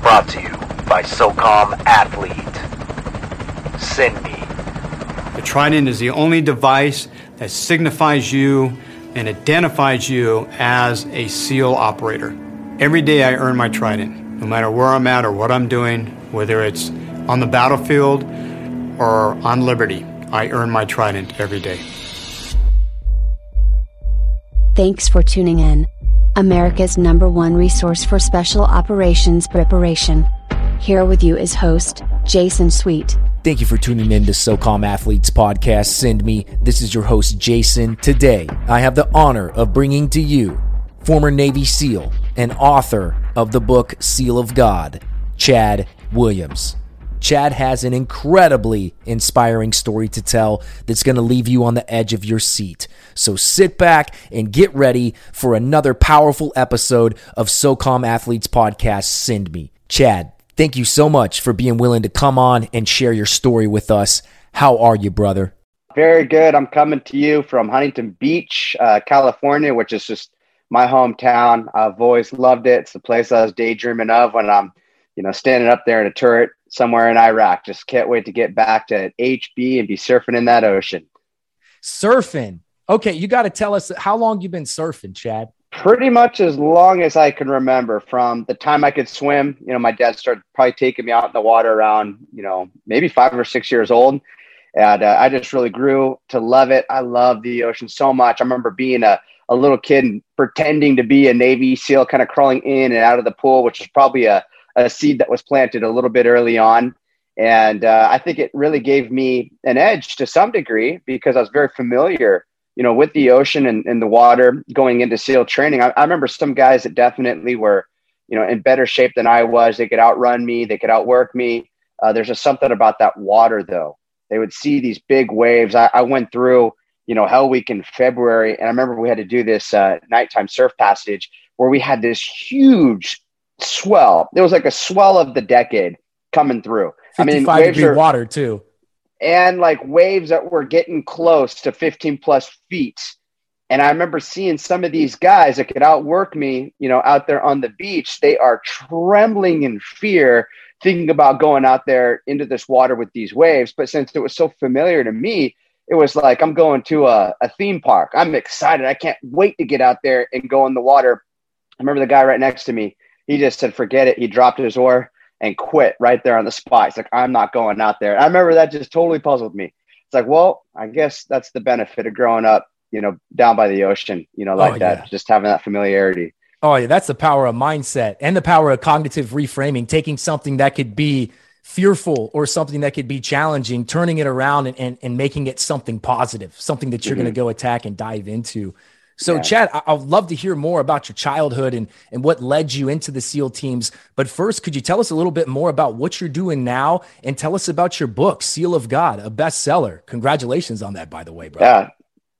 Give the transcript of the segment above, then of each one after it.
Brought to you by SOCOM Athlete. Send me. The Trident is the only device that signifies you and identifies you as a SEAL operator. Every day I earn my Trident, no matter where I'm at or what I'm doing, whether it's on the battlefield or on liberty. I earn my Trident every day. Thanks for tuning in. America's number one resource for special operations preparation. Here with you is host, Jason Sweet. Thank you for tuning in to SOCOM Athletes Podcast. Send me. This is your host, Jason. Today, I have the honor of bringing to you former Navy SEAL and author of the book Seal of God, Chad Williams. Chad has an incredibly inspiring story to tell that's going to leave you on the edge of your seat. So sit back and get ready for another powerful episode of SOCOM Athletes Podcast Send Me. Chad, thank you so much for being willing to come on and share your story with us. How are you, brother? Very good. I'm coming to you from Huntington Beach, uh, California, which is just my hometown. I've always loved it. It's the place I was daydreaming of when I'm, you know, standing up there in a turret somewhere in Iraq. Just can't wait to get back to HB and be surfing in that ocean. Surfing. Okay, you got to tell us how long you've been surfing, Chad. Pretty much as long as I can remember from the time I could swim. You know, my dad started probably taking me out in the water around, you know, maybe five or six years old. And uh, I just really grew to love it. I love the ocean so much. I remember being a, a little kid and pretending to be a Navy SEAL, kind of crawling in and out of the pool, which was probably a, a seed that was planted a little bit early on. And uh, I think it really gave me an edge to some degree because I was very familiar, you know, with the ocean and, and the water going into SEAL training. I, I remember some guys that definitely were, you know, in better shape than I was. They could outrun me, they could outwork me. Uh, there's just something about that water, though. They would see these big waves. I, I went through, you know, Hell Week in February, and I remember we had to do this uh, nighttime surf passage where we had this huge swell. It was like a swell of the decade coming through. I mean, waves are, water too, and like waves that were getting close to 15 plus feet. And I remember seeing some of these guys that could outwork me, you know, out there on the beach. They are trembling in fear, thinking about going out there into this water with these waves. But since it was so familiar to me, it was like I'm going to a, a theme park. I'm excited. I can't wait to get out there and go in the water. I remember the guy right next to me he just said, forget it. He dropped his oar and quit right there on the spot. He's like, I'm not going out there. I remember that just totally puzzled me. It's like, well, I guess that's the benefit of growing up, you know, down by the ocean, you know, like oh, that, yeah. just having that familiarity. Oh, yeah. That's the power of mindset and the power of cognitive reframing, taking something that could be fearful or something that could be challenging, turning it around and, and, and making it something positive, something that you're mm-hmm. going to go attack and dive into. So, yeah. Chad, I- would love to hear more about your childhood and, and what led you into the SEAL teams. But first, could you tell us a little bit more about what you're doing now and tell us about your book, Seal of God, a bestseller? Congratulations on that, by the way, bro. Yeah,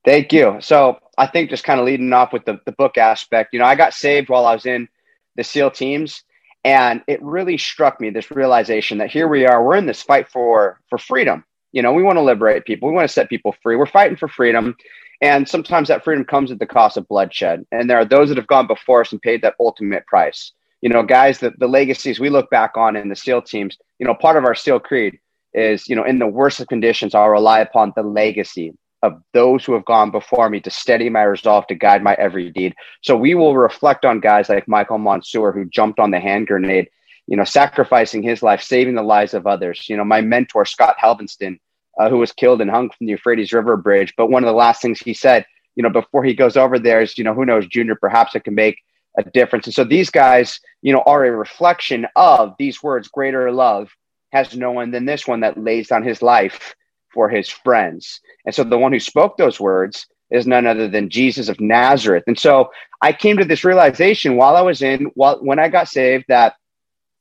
thank you. So, I think just kind of leading off with the, the book aspect, you know, I got saved while I was in the SEAL teams. And it really struck me this realization that here we are, we're in this fight for for freedom. You know, we want to liberate people, we want to set people free. We're fighting for freedom. And sometimes that freedom comes at the cost of bloodshed. And there are those that have gone before us and paid that ultimate price. You know, guys, that the legacies we look back on in the SEAL teams, you know, part of our SEAL creed is, you know, in the worst of conditions, I'll rely upon the legacy of those who have gone before me to steady my resolve to guide my every deed. So we will reflect on guys like Michael Monsoor, who jumped on the hand grenade, you know, sacrificing his life, saving the lives of others. You know, my mentor, Scott Helvenston, uh, who was killed and hung from the Euphrates River Bridge. But one of the last things he said, you know, before he goes over there is, you know, who knows, Junior, perhaps it can make a difference. And so these guys, you know, are a reflection of these words greater love has no one than this one that lays down his life for his friends. And so the one who spoke those words is none other than Jesus of Nazareth. And so I came to this realization while I was in, while when I got saved, that,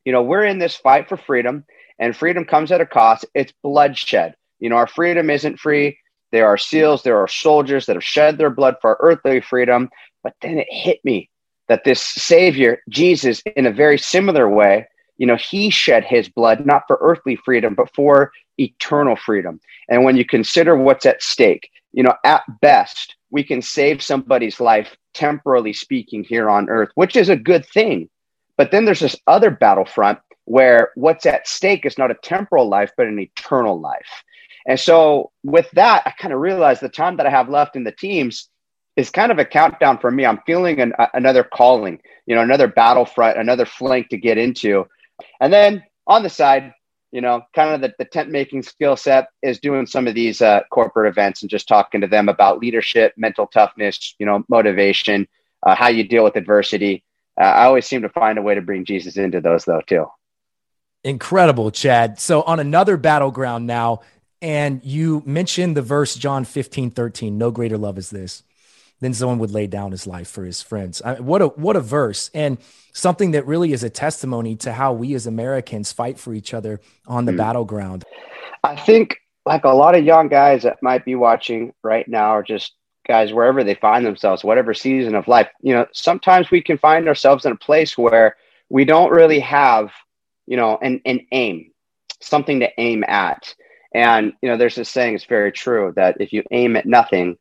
you know, we're in this fight for freedom and freedom comes at a cost. It's bloodshed. You know, our freedom isn't free. There are SEALs, there are soldiers that have shed their blood for our earthly freedom. But then it hit me that this Savior, Jesus, in a very similar way, you know, he shed his blood not for earthly freedom, but for eternal freedom. And when you consider what's at stake, you know, at best, we can save somebody's life, temporally speaking, here on earth, which is a good thing. But then there's this other battlefront where what's at stake is not a temporal life, but an eternal life. And so with that, I kind of realized the time that I have left in the teams is kind of a countdown for me. I'm feeling an, another calling, you know, another battlefront, another flank to get into. And then on the side, you know, kind of the, the tent making skill set is doing some of these uh, corporate events and just talking to them about leadership, mental toughness, you know, motivation, uh, how you deal with adversity. Uh, I always seem to find a way to bring Jesus into those, though, too. Incredible, Chad. So, on another battleground now, and you mentioned the verse John 15, 13, no greater love is this than someone would lay down his life for his friends. I, what a what a verse and something that really is a testimony to how we as Americans fight for each other on the mm. battleground. I think like a lot of young guys that might be watching right now or just guys wherever they find themselves, whatever season of life, you know, sometimes we can find ourselves in a place where we don't really have, you know, an, an aim, something to aim at. And, you know, there's this saying, it's very true that if you aim at nothing,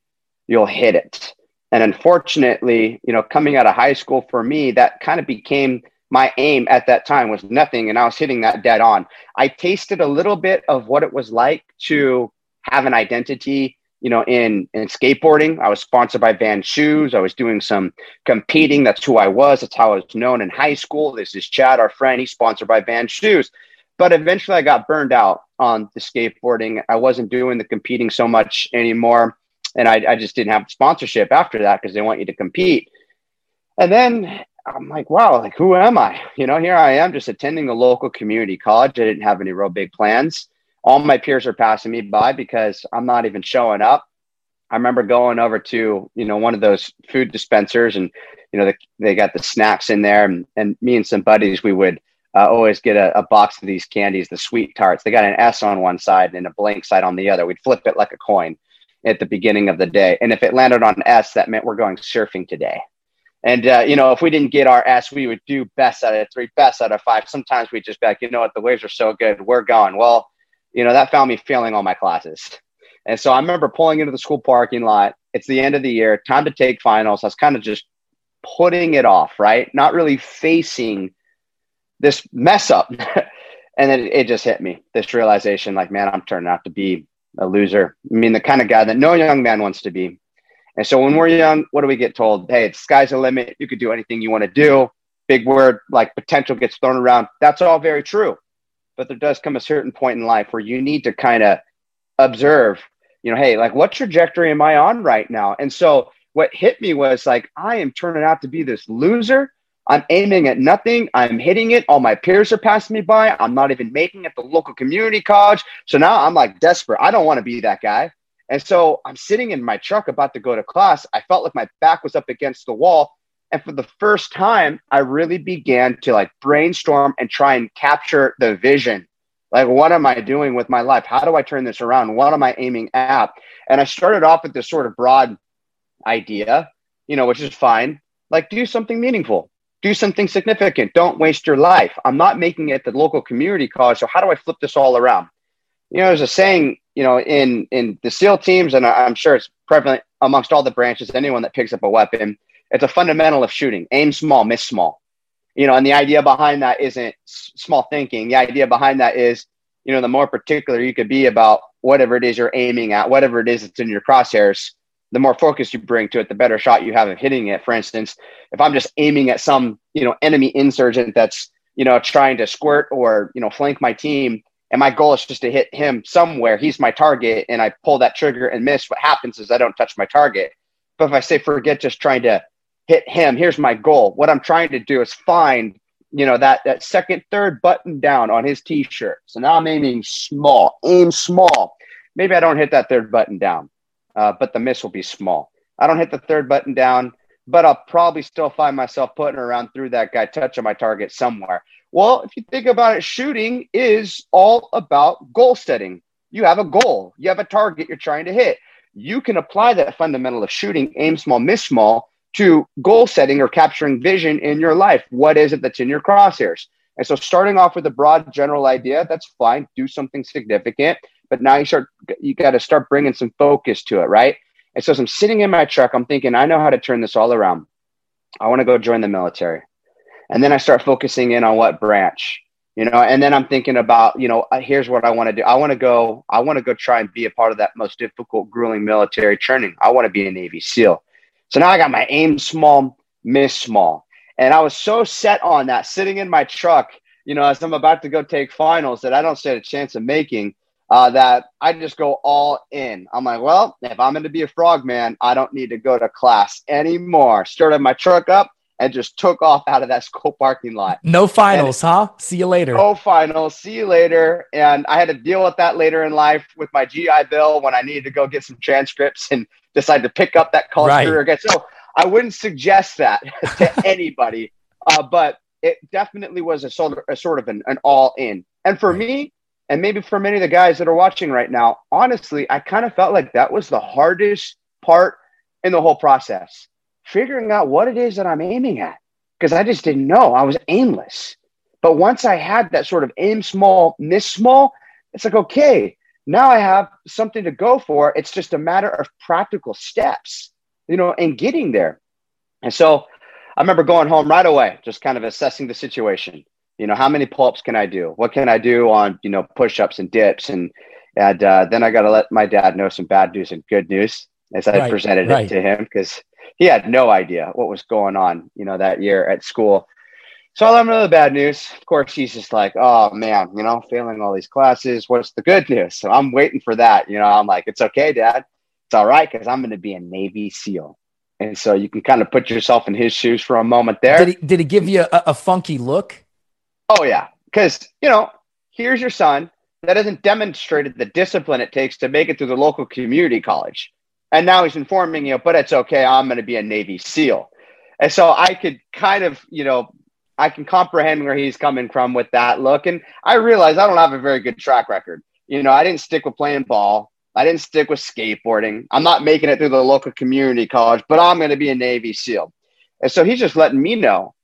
you'll hit it. And unfortunately, you know, coming out of high school for me, that kind of became my aim at that time was nothing. And I was hitting that dead on. I tasted a little bit of what it was like to have an identity, you know, in, in skateboarding. I was sponsored by Van Shoes. I was doing some competing. That's who I was. That's how I was known in high school. This is Chad, our friend. He's sponsored by Van Shoes. But eventually I got burned out on the skateboarding. I wasn't doing the competing so much anymore and I, I just didn't have sponsorship after that because they want you to compete. And then I'm like, wow, like who am I? You know, here I am just attending a local community college. I didn't have any real big plans. All my peers are passing me by because I'm not even showing up. I remember going over to, you know, one of those food dispensers and, you know, the, they got the snacks in there and, and me and some buddies, we would uh, always get a, a, box of these candies, the sweet tarts. They got an S on one side and a blank side on the other. We'd flip it like a coin at the beginning of the day. And if it landed on S, that meant we're going surfing today. And, uh, you know, if we didn't get our S, we would do best out of three, best out of five. Sometimes we'd just be like, you know what, the waves are so good, we're gone. Well, you know, that found me failing all my classes. And so I remember pulling into the school parking lot. It's the end of the year, time to take finals. I was kind of just putting it off, right? Not really facing this mess up. and then it just hit me this realization like, man, I'm turning out to be a loser. I mean, the kind of guy that no young man wants to be. And so when we're young, what do we get told? Hey, it's sky's the limit. You could do anything you want to do. Big word like potential gets thrown around. That's all very true. But there does come a certain point in life where you need to kind of observe, you know, hey, like what trajectory am I on right now? And so what hit me was like, I am turning out to be this loser I'm aiming at nothing. I'm hitting it. All my peers are passing me by. I'm not even making it the local community college. So now I'm like desperate. I don't want to be that guy. And so I'm sitting in my truck about to go to class. I felt like my back was up against the wall. And for the first time, I really began to like brainstorm and try and capture the vision. Like, what am I doing with my life? How do I turn this around? What am I aiming at? And I started off with this sort of broad idea, you know, which is fine. Like, do something meaningful do something significant. Don't waste your life. I'm not making it the local community college. So how do I flip this all around? You know, there's a saying, you know, in in the SEAL teams, and I'm sure it's prevalent amongst all the branches. Anyone that picks up a weapon, it's a fundamental of shooting: aim small, miss small. You know, and the idea behind that isn't small thinking. The idea behind that is, you know, the more particular you could be about whatever it is you're aiming at, whatever it is that's in your crosshairs, the more focus you bring to it, the better shot you have of hitting it. For instance, if I'm just aiming at some, you know, enemy insurgent that's, you know, trying to squirt or, you know, flank my team, and my goal is just to hit him somewhere, he's my target, and I pull that trigger and miss, what happens is I don't touch my target. But if I say forget just trying to hit him, here's my goal. What I'm trying to do is find, you know, that that second, third button down on his t-shirt. So now I'm aiming small, aim small. Maybe I don't hit that third button down uh, but the miss will be small. I don't hit the third button down, but I'll probably still find myself putting around through that guy, touching my target somewhere. Well, if you think about it, shooting is all about goal setting. You have a goal, you have a target you're trying to hit. You can apply that fundamental of shooting, aim small, miss small, to goal setting or capturing vision in your life. What is it that's in your crosshairs? And so, starting off with a broad general idea, that's fine. Do something significant but now you start you got to start bringing some focus to it right? And so as i'm sitting in my truck i'm thinking i know how to turn this all around. I want to go join the military. And then i start focusing in on what branch you know? And then i'm thinking about you know uh, here's what i want to do. I want to go i want to go try and be a part of that most difficult grueling military training. I want to be a navy seal. So now i got my aim small miss small. And i was so set on that sitting in my truck you know as i'm about to go take finals that i don't stand a chance of making uh, that i just go all in i'm like well if i'm going to be a frogman i don't need to go to class anymore started my truck up and just took off out of that school parking lot. No finals, and, huh? See you later. No finals. See you later. And I had to deal with that later in life with my GI Bill when I needed to go get some transcripts and decide to pick up that college right. career again. So I wouldn't suggest that to anybody, uh, but it definitely was a sort of, a sort of an, an all in. And for right. me, and maybe for many of the guys that are watching right now, honestly, I kind of felt like that was the hardest part in the whole process figuring out what it is that I'm aiming at because I just didn't know. I was aimless. But once I had that sort of aim small, miss small, it's like, okay, now I have something to go for. It's just a matter of practical steps, you know, and getting there. And so I remember going home right away, just kind of assessing the situation. You know, how many pull ups can I do? What can I do on, you know, push ups and dips? And, and uh, then I got to let my dad know some bad news and good news as I right, presented right. it to him because he had no idea what was going on, you know, that year at school. So I let him know the bad news. Of course, he's just like, oh man, you know, failing all these classes. What's the good news? So I'm waiting for that. You know, I'm like, it's okay, dad. It's all right because I'm going to be a Navy SEAL. And so you can kind of put yourself in his shoes for a moment there. Did he, did he give you a, a funky look? Oh, yeah. Because, you know, here's your son that hasn't demonstrated the discipline it takes to make it through the local community college. And now he's informing you, but it's okay. I'm going to be a Navy SEAL. And so I could kind of, you know, I can comprehend where he's coming from with that look. And I realize I don't have a very good track record. You know, I didn't stick with playing ball. I didn't stick with skateboarding. I'm not making it through the local community college, but I'm going to be a Navy SEAL. And so he's just letting me know,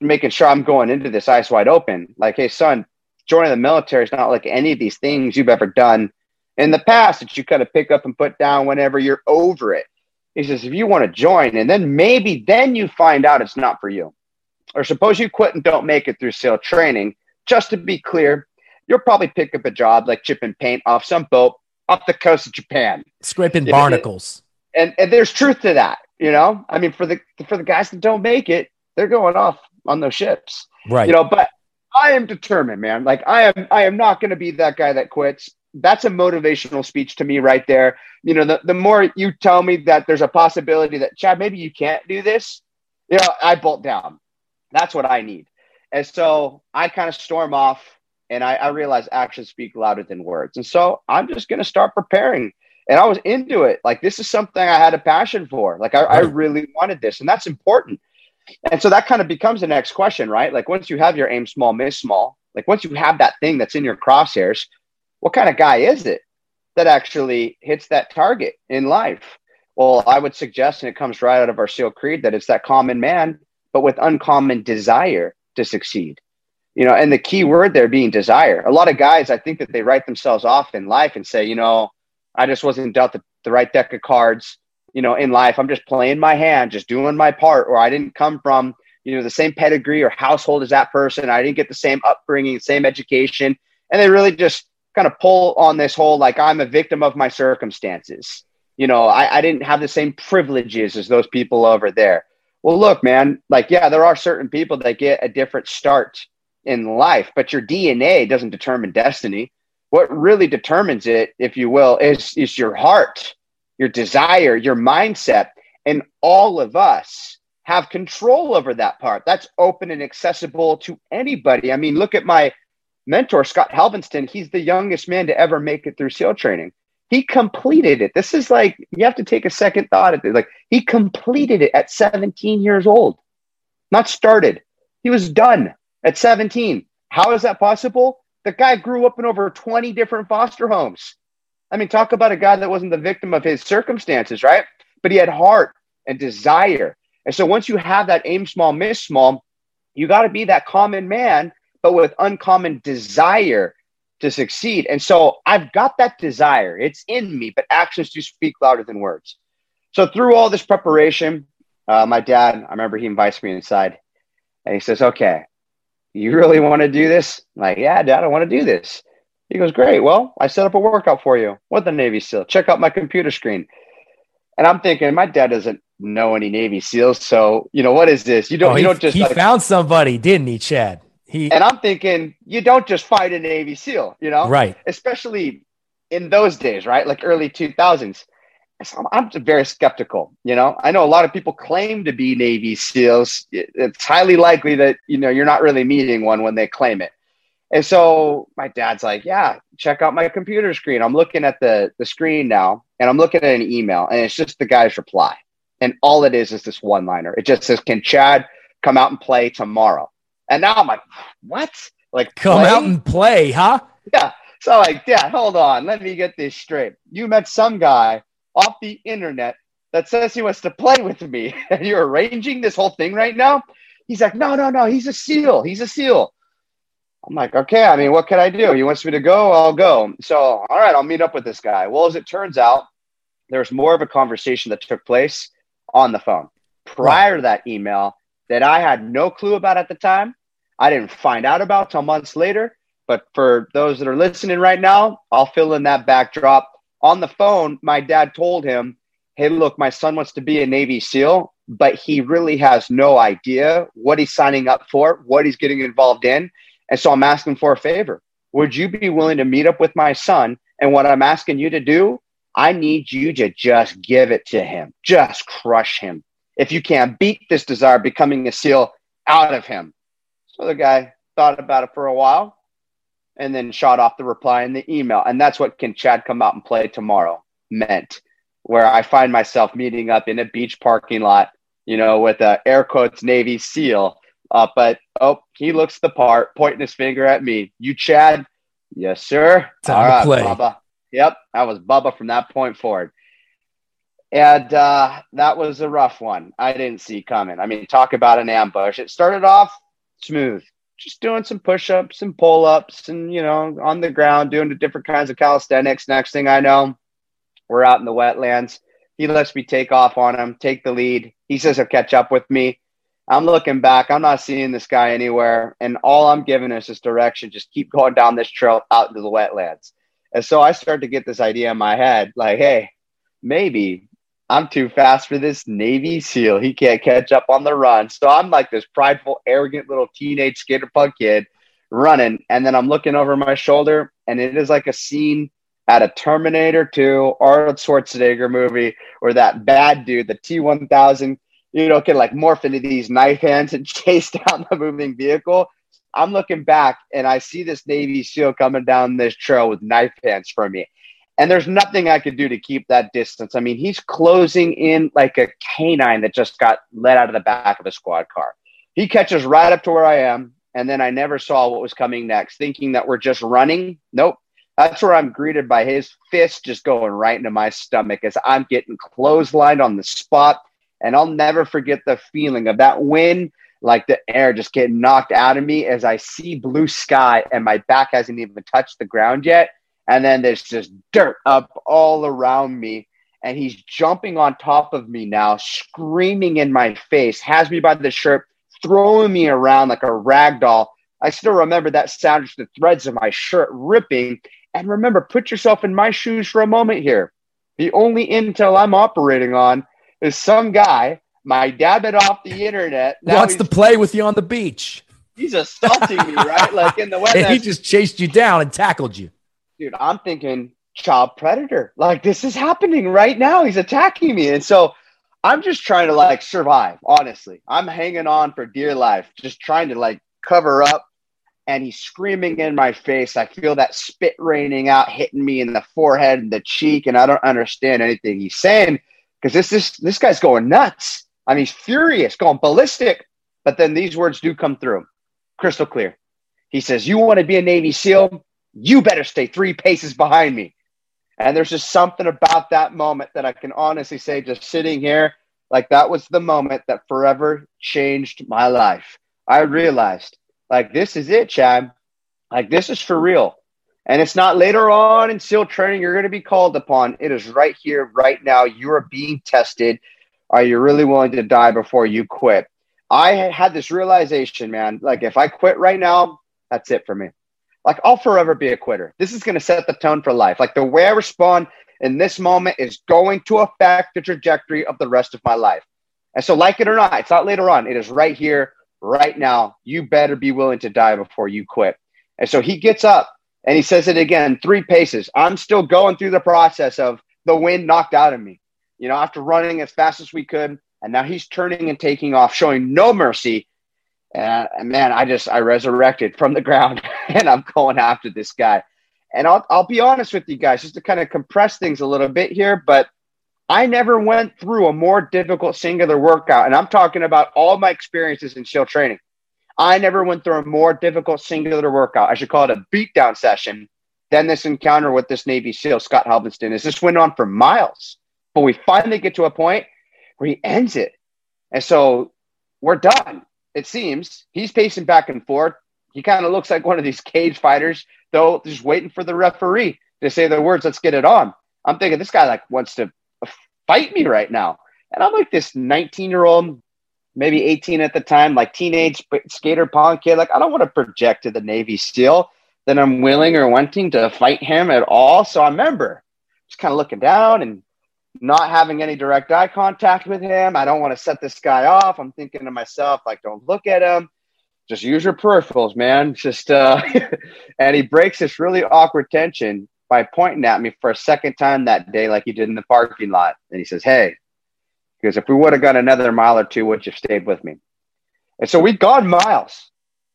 making sure I'm going into this eyes wide open. Like, hey, son, joining the military is not like any of these things you've ever done in the past that you kind of pick up and put down whenever you're over it. He says, if you want to join, and then maybe then you find out it's not for you. Or suppose you quit and don't make it through SEAL training. Just to be clear, you'll probably pick up a job like chipping paint off some boat off the coast of Japan. Scraping barnacles. And, and there's truth to that, you know? I mean, for the for the guys that don't make it, they're going off on those ships. Right. You know, but I am determined, man. Like I am I am not gonna be that guy that quits that's a motivational speech to me right there. You know, the, the more you tell me that there's a possibility that Chad, maybe you can't do this, you know, I bolt down. That's what I need. And so I kind of storm off and I, I realize actions speak louder than words. And so I'm just going to start preparing. And I was into it. Like, this is something I had a passion for. Like, I, I really wanted this. And that's important. And so that kind of becomes the next question, right? Like, once you have your aim small, miss small, like, once you have that thing that's in your crosshairs, what kind of guy is it that actually hits that target in life? Well, I would suggest, and it comes right out of our SEAL creed, that it's that common man, but with uncommon desire to succeed. You know, and the key word there being desire. A lot of guys, I think that they write themselves off in life and say, you know, I just wasn't dealt the, the right deck of cards. You know, in life, I'm just playing my hand, just doing my part, or I didn't come from, you know, the same pedigree or household as that person. I didn't get the same upbringing, same education. And they really just kind of pull on this whole like I'm a victim of my circumstances. You know, I, I didn't have the same privileges as those people over there. Well, look, man, like, yeah, there are certain people that get a different start in life, but your DNA doesn't determine destiny. What really determines it, if you will, is, is your heart, your desire, your mindset. And all of us have control over that part. That's open and accessible to anybody. I mean, look at my mentor, Scott Helvenston. he's the youngest man to ever make it through SEAL training. He completed it. This is like, you have to take a second thought at this. Like, he completed it at 17 years old, not started. He was done at 17. How is that possible? The guy grew up in over 20 different foster homes. I mean, talk about a guy that wasn't the victim of his circumstances, right? But he had heart and desire. And so once you have that aim small, miss small, you got to be that common man but with uncommon desire to succeed. And so I've got that desire. It's in me, but actions do speak louder than words. So through all this preparation, uh, my dad, I remember he invites me inside and he says, okay, You really want to do this? I'm like, yeah, dad, I want to do this. He goes, Great. Well, I set up a workout for you. What the Navy SEAL? Check out my computer screen. And I'm thinking, my dad doesn't know any Navy SEALs. So, you know, what is this? You don't, Oh, you he, don't just he like- found somebody, didn't he, Chad? He and I'm thinking, you don't just fight a Navy SEAL, you know? right. especially in those days, right? Like early 2000s. So I'm I'm very skeptical. You know, I know a lot of people claim to be Navy SEALs. It- It's highly likely that you know you're not really meeting one when they claim it. And so my dad's like, "Yeah, check out my computer screen." I'm looking at the the screen now, and I'm looking at an email, and it's just the guy's reply, and all it is is this one liner. It just says, "Can Chad come out and play tomorrow?" And now I'm like, "What?" Like Come play? out and play, huh? Yeah. So like, Dad, hold on. Let me get this straight. You met some guy off the internet that says he wants to play with me, and you're arranging this whole thing right now. He's like, no, no, no. He's a SEAL. He's a SEAL. I'm like, okay. I mean, what can I do? He wants me to go. I'll go. So, all right, I'll meet up with this guy. Well, as it turns out, there's more of a conversation that took place on the phone prior to that email that I had no clue about at the time. I didn't find out about till months later. But for those that are listening right now, I'll fill in that backdrop. On the phone, my dad told him, Hey, look, my son wants to be a Navy SEAL, but he really has no idea what he's signing up for, what he's getting involved in. And so I'm asking for a favor. Would you be willing to meet up with my son? And what I'm asking you to do, I need you to just give it to him, just crush him. If you can't beat this desire becoming a SEAL out of him. So the guy thought about it for a while and then shot off the reply in the email. And that's what can Chad come out and play tomorrow meant, where I find myself meeting up in a beach parking lot, you know, with a air quotes Navy SEAL. Uh, but oh, he looks the part, pointing his finger at me. You, Chad? Yes, sir. Time to play. Bubba. Yep, I was Bubba from that point forward. And uh, that was a rough one. I didn't see coming. I mean, talk about an ambush. It started off smooth, just doing some push ups and pull ups and, you know, on the ground, doing the different kinds of calisthenics. Next thing I know, we're out in the wetlands. He lets me take off on him, take the lead. He says he'll catch up with me. I'm looking back. I'm not seeing this guy anywhere. And all I'm giving is this direction. Just keep going down this trail out into the wetlands. And so I start to get this idea in my head like, hey, maybe I'm too fast for this Navy SEAL. He can't catch up on the run. So I'm like this prideful, arrogant little teenage skater punk kid running. And then I'm looking over my shoulder, and it is like a scene at a Terminator 2 Arnold Schwarzenegger movie where that bad dude, the T 1000, you know, can like morph into these knife hands and chase down the moving vehicle. I'm looking back and I see this Navy SEAL coming down this trail with knife hands for me. And there's nothing I could do to keep that distance. I mean, he's closing in like a canine that just got let out of the back of a squad car. He catches right up to where I am. And then I never saw what was coming next, thinking that we're just running. Nope. That's where I'm greeted by his fist just going right into my stomach as I'm getting clotheslined on the spot. And I'll never forget the feeling of that wind, like the air just getting knocked out of me as I see blue sky and my back hasn't even touched the ground yet. And then there's just dirt up all around me. And he's jumping on top of me now, screaming in my face, has me by the shirt, throwing me around like a rag doll. I still remember that sound, just the threads of my shirt ripping. And remember, put yourself in my shoes for a moment here. The only intel I'm operating on is some guy my dad bit off the internet. Wants to play with you on the beach. he's assaulting me, right? Like in the And he just chased you down and tackled you. Dude, I'm thinking child predator. Like this is happening right now. He's attacking me. And so I'm just trying to like survive, honestly. I'm hanging on for dear life, just trying to like cover up. And he's screaming in my face. I feel that spit raining out, hitting me in the forehead and the cheek, and I don't understand anything he's saying because this this this guy's going nuts. I mean, he's furious, going ballistic. But then these words do come through, crystal clear. He says, "You want to be a Navy SEAL? You better stay three paces behind me." And there's just something about that moment that I can honestly say, just sitting here, like that was the moment that forever changed my life. I realized, like, this is it, Chad. Like, this is for real. And it's not later on in SEAL training you're going to be called upon. It is right here, right now. You are being tested. Are you really willing to die before you quit? I had this realization, man. Like, if I quit right now, that's it for me. Like, I'll forever be a quitter. This is going to set the tone for life. Like, the way I respond in this moment is going to affect the trajectory of the rest of my life. And so, like it or not, it's not later on. It is right here, right now. You better be willing to die before you quit. And so he gets up and he says it again, three paces. I'm still going through the process of the wind knocked out of me. You know, after running as fast as we could, and now he's turning and taking off, showing no mercy. And, man, I just I resurrected from the ground, and I'm going after this guy. And I'll I'll be honest with you guys, just to kind of compress things a little bit here, but I never went through a more difficult singular workout, and I'm talking about all my experiences in SEAL training. I never went through a more difficult singular workout. I should call it a beatdown session than this encounter with this Navy SEAL, Scott Helvenston. Is this went on for miles, but we finally get to a point where he ends it. And so we're done. It seems he's pacing back and forth. He kind of looks like one of these cage fighters, though, just waiting for the referee to say the words, let's get it on. I'm thinking this guy like wants to fight me right now. And I'm like this 19 year old, maybe 18 at the time, like teenage skater punk kid. Like, I don't want to project to the Navy SEAL that I'm willing or wanting to fight him at all. So I remember just kind of looking down and not having any direct eye contact with him. I don't want to set this guy off. I'm thinking to myself, like, don't look at him. Just use your peripherals, man. Just uh and he breaks this really awkward tension by pointing at me for a second time that day, like he did in the parking lot. And he says, Hey, because if we would have gone another mile or two, would you have stayed with me? And so we'd gone miles.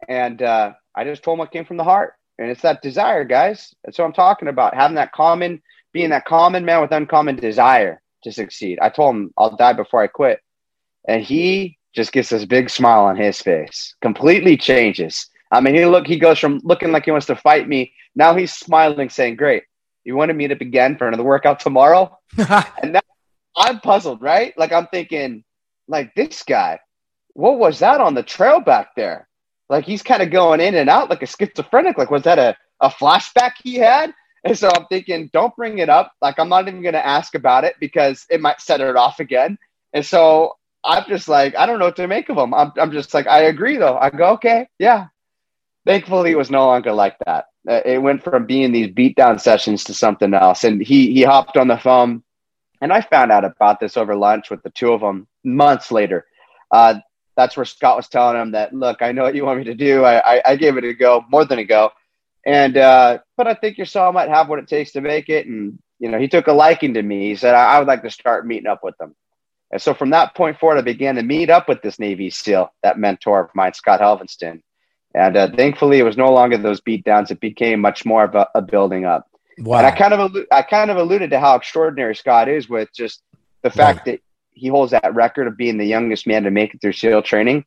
And uh, I just told him what came from the heart. And it's that desire, guys. That's what I'm talking about. Having that common being that common man with uncommon desire to succeed. I told him I'll die before I quit. And he just gets this big smile on his face, completely changes. I mean, he look he goes from looking like he wants to fight me. Now he's smiling, saying, Great, you want to meet up again for another workout tomorrow? and now I'm puzzled, right? Like I'm thinking, like this guy, what was that on the trail back there? Like he's kind of going in and out like a schizophrenic. Like, was that a, a flashback he had? And so I'm thinking, don't bring it up. Like, I'm not even going to ask about it because it might set it off again. And so I'm just like, I don't know what to make of them. I'm, I'm just like, I agree though. I go, okay, yeah. Thankfully, it was no longer like that. It went from being these beatdown sessions to something else. And he, he hopped on the phone and I found out about this over lunch with the two of them months later. Uh, that's where Scott was telling him that, look, I know what you want me to do. I, I, I gave it a go, more than a go. And uh, but I think your son might have what it takes to make it. And you know, he took a liking to me. He said I, I would like to start meeting up with them. And so from that point forward, I began to meet up with this Navy SEAL, that mentor of mine, Scott Helvenston. And uh, thankfully, it was no longer those beatdowns; it became much more of a, a building up. Wow. And I kind of I kind of alluded to how extraordinary Scott is with just the fact right. that he holds that record of being the youngest man to make it through SEAL training.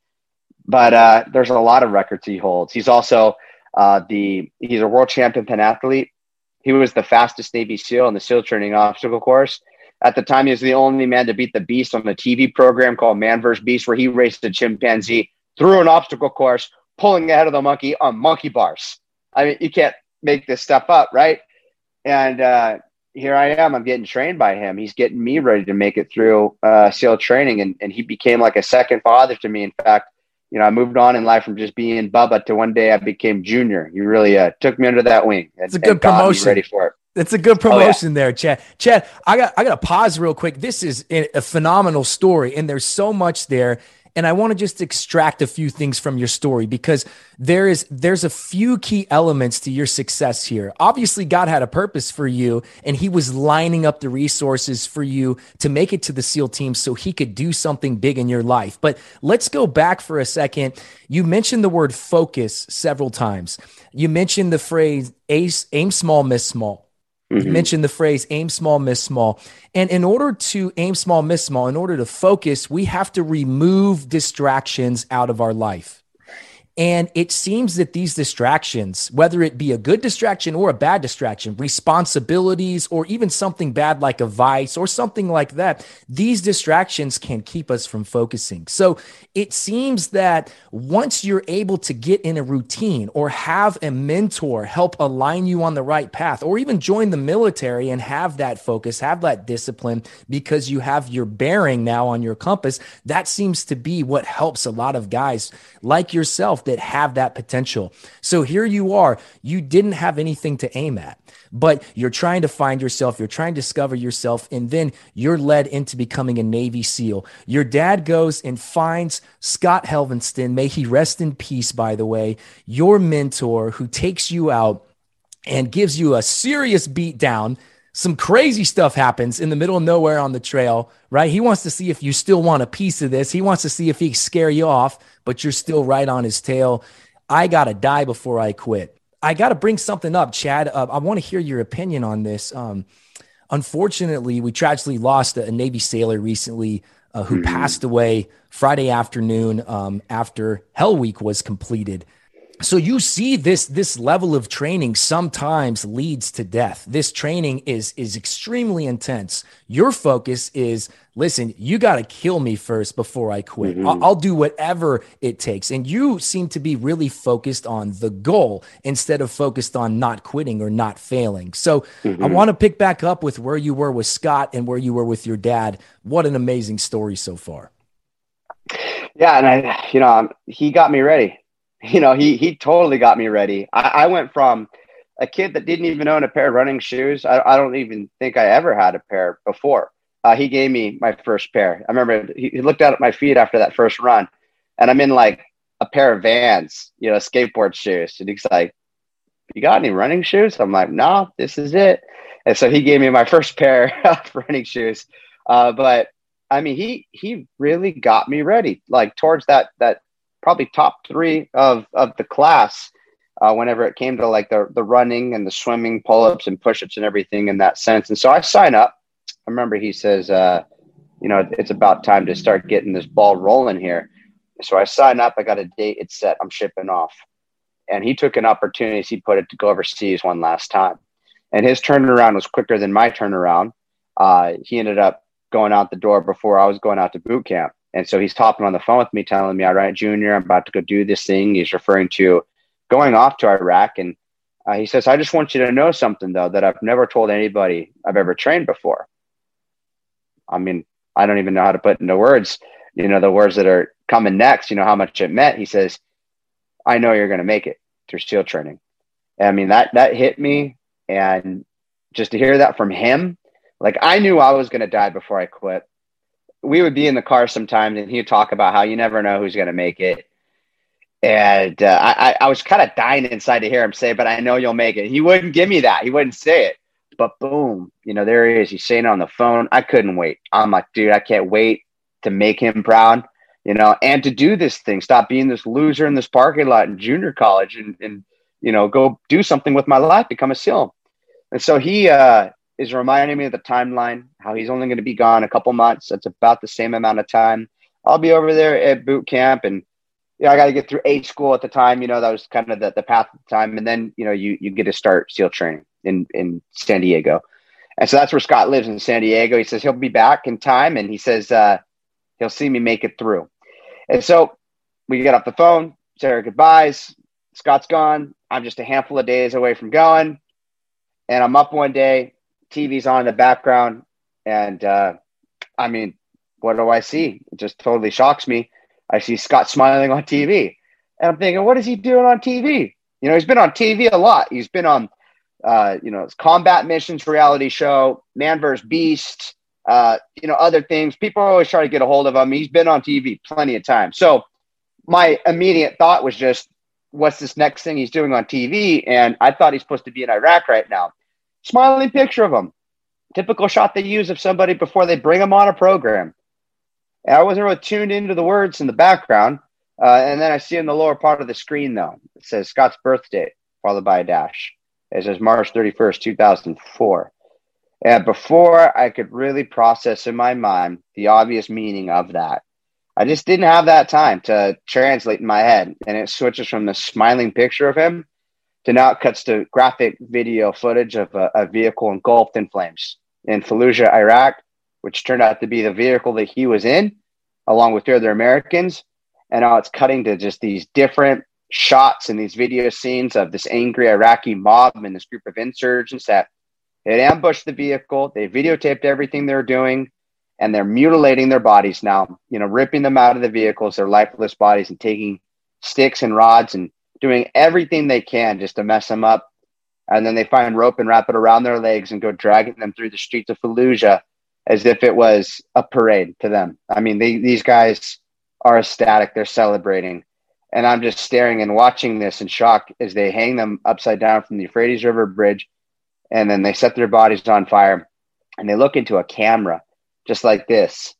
But uh, there's a lot of records he holds. He's also uh, the he's a world champion pentathlete. He was the fastest Navy SEAL in the SEAL training obstacle course. At the time, he was the only man to beat the beast on a TV program called Man vs. Beast, where he raced a chimpanzee through an obstacle course, pulling ahead of the monkey on monkey bars. I mean, you can't make this stuff up, right? And uh, here I am. I'm getting trained by him. He's getting me ready to make it through uh, SEAL training, and, and he became like a second father to me. In fact, you know, I moved on in life from just being Bubba to one day I became Junior. He really uh, took me under that wing. And, it's a good promotion. Ready for it. It's a good promotion oh, yeah. there, Chad. Chad, I got I got to pause real quick. This is a phenomenal story, and there's so much there and I want to just extract a few things from your story because there is there's a few key elements to your success here. Obviously, God had a purpose for you, and He was lining up the resources for you to make it to the SEAL team so He could do something big in your life. But let's go back for a second. You mentioned the word focus several times. You mentioned the phrase aim small, miss small. Mm-hmm. Mentioned the phrase aim small, miss small. And in order to aim small, miss small, in order to focus, we have to remove distractions out of our life. And it seems that these distractions, whether it be a good distraction or a bad distraction, responsibilities, or even something bad like a vice or something like that, these distractions can keep us from focusing. So it seems that once you're able to get in a routine or have a mentor help align you on the right path, or even join the military and have that focus, have that discipline because you have your bearing now on your compass, that seems to be what helps a lot of guys like yourself that have that potential. So here you are, you didn't have anything to aim at, but you're trying to find yourself, you're trying to discover yourself, and then you're led into becoming a Navy SEAL. Your dad goes and finds Scott Helvenston, may he rest in peace, by the way, your mentor who takes you out and gives you a serious beat down some crazy stuff happens in the middle of nowhere on the trail, right? He wants to see if you still want a piece of this. He wants to see if he can scare you off, but you're still right on his tail. I got to die before I quit. I got to bring something up, Chad. Uh, I want to hear your opinion on this. Um, unfortunately, we tragically lost a, a Navy sailor recently uh, who mm-hmm. passed away Friday afternoon um, after Hell Week was completed so you see this this level of training sometimes leads to death. This training is is extremely intense. Your focus is listen you got to kill me first before i quit. Mm-hmm. I'll, I'll, do whatever it takes. And you seem to be really focused on the goal instead of focused on not quitting or not failing. So mm-hmm. i want to pick back up with where you were with scott and where you were with your dad. What an amazing story so far. Yeah and i you know um, he got me ready you know, he he totally got me ready. I, I went from a kid that didn't even own a pair of running shoes. I, I don't even think I ever had a pair before. Uh, he gave me my first pair. I remember he, he looked out at my feet after that first run, and I'm in like a pair of Vans, you know, skateboard shoes, and he's like, "You got any running shoes?" I'm like, "No, this is it." And so he gave me my first pair of running shoes. Uh, but I mean, he he really got me ready, like towards that that probably top three of of the class uh, whenever it came to like the the running and the swimming, pull ups and push ups and everything in that sense. And so I sign up. I remember he says, uh, you know, it's about time to start getting this ball rolling here. So I sign up. I got a date. It's set. I'm shipping off. And he took an opportunity, he put it, to go overseas one last time. And his turnaround was quicker than my turnaround. Uh, he ended up going out the door before I was going out to boot camp. And so he's talking on the phone with me, telling me, all right, Junior, I'm about to go do this thing. He's referring to going off to Iraq. And uh, he says, I just want you to know something, though, that I've never told anybody I've ever trained before. I mean, I don't even know how to put into words, you know, the words that are coming next, you know, how much it meant. He says, I know you're going to make it through SEAL training. And I mean, that, that hit me. And just to hear that from him, like I knew I was going to die before I quit we would be in the car sometimes and he'd talk about how you never know who's going to make it. And uh, I, I was kind of dying inside to hear him say, but I know you'll make it. He wouldn't give me that. He wouldn't say it. But boom, you know, there he is. He's saying it on the phone. I couldn't wait. I'm like, dude, I can't wait to make him proud, you know, and to do this thing, stop being this loser in this parking lot in junior college and, and you know, go do something with my life, become a SEAL. And so he, uh, is reminding me of the timeline, how he's only going to be gone a couple months. That's about the same amount of time. I'll be over there at boot camp and yeah, I got to get through A school at the time. You know, that was kind of the, the path at the time. And then, you know, you, you get to start SEAL training in, in San Diego. And so that's where Scott lives in San Diego. He says he'll be back in time and he says uh, he'll see me make it through. And so we get off the phone, say our goodbyes. Scott's gone. I'm just a handful of days away from going. And I'm up one day TV's on in the background, and uh, I mean, what do I see? It just totally shocks me. I see Scott smiling on TV, and I'm thinking, what is he doing on TV? You know, he's been on TV a lot. He's been on, uh, you know, combat missions reality show, Man vs. Beast, uh, you know, other things. People always try to get a hold of him. He's been on TV plenty of times. So my immediate thought was just, what's this next thing he's doing on TV? And I thought he's supposed to be in Iraq right now smiling picture of him. Typical shot they use of somebody before they bring them on a program. And I wasn't really tuned into the words in the background. Uh, and then I see in the lower part of the screen, though, it says Scott's birthday, followed by a dash. It says March 31st, 2004. And before I could really process in my mind the obvious meaning of that, I just didn't have that time to translate in my head. And it switches from the smiling picture of him to now it cuts to graphic video footage of a, a vehicle engulfed in flames in Fallujah, Iraq, which turned out to be the vehicle that he was in, along with the other Americans. And now it's cutting to just these different shots and these video scenes of this angry Iraqi mob and this group of insurgents that had ambushed the vehicle. They videotaped everything they're doing and they're mutilating their bodies now, you know, ripping them out of the vehicles, their lifeless bodies, and taking sticks and rods and doing everything they can just to mess them up. And then they find rope and wrap it around their legs and go dragging them through the streets of Fallujah as if it was a parade to them. I mean, they, these guys are ecstatic. They're celebrating. And I'm just staring and watching this in shock as they hang them upside down from the Euphrates River Bridge. And then they set their bodies on fire and they look into a camera just like this.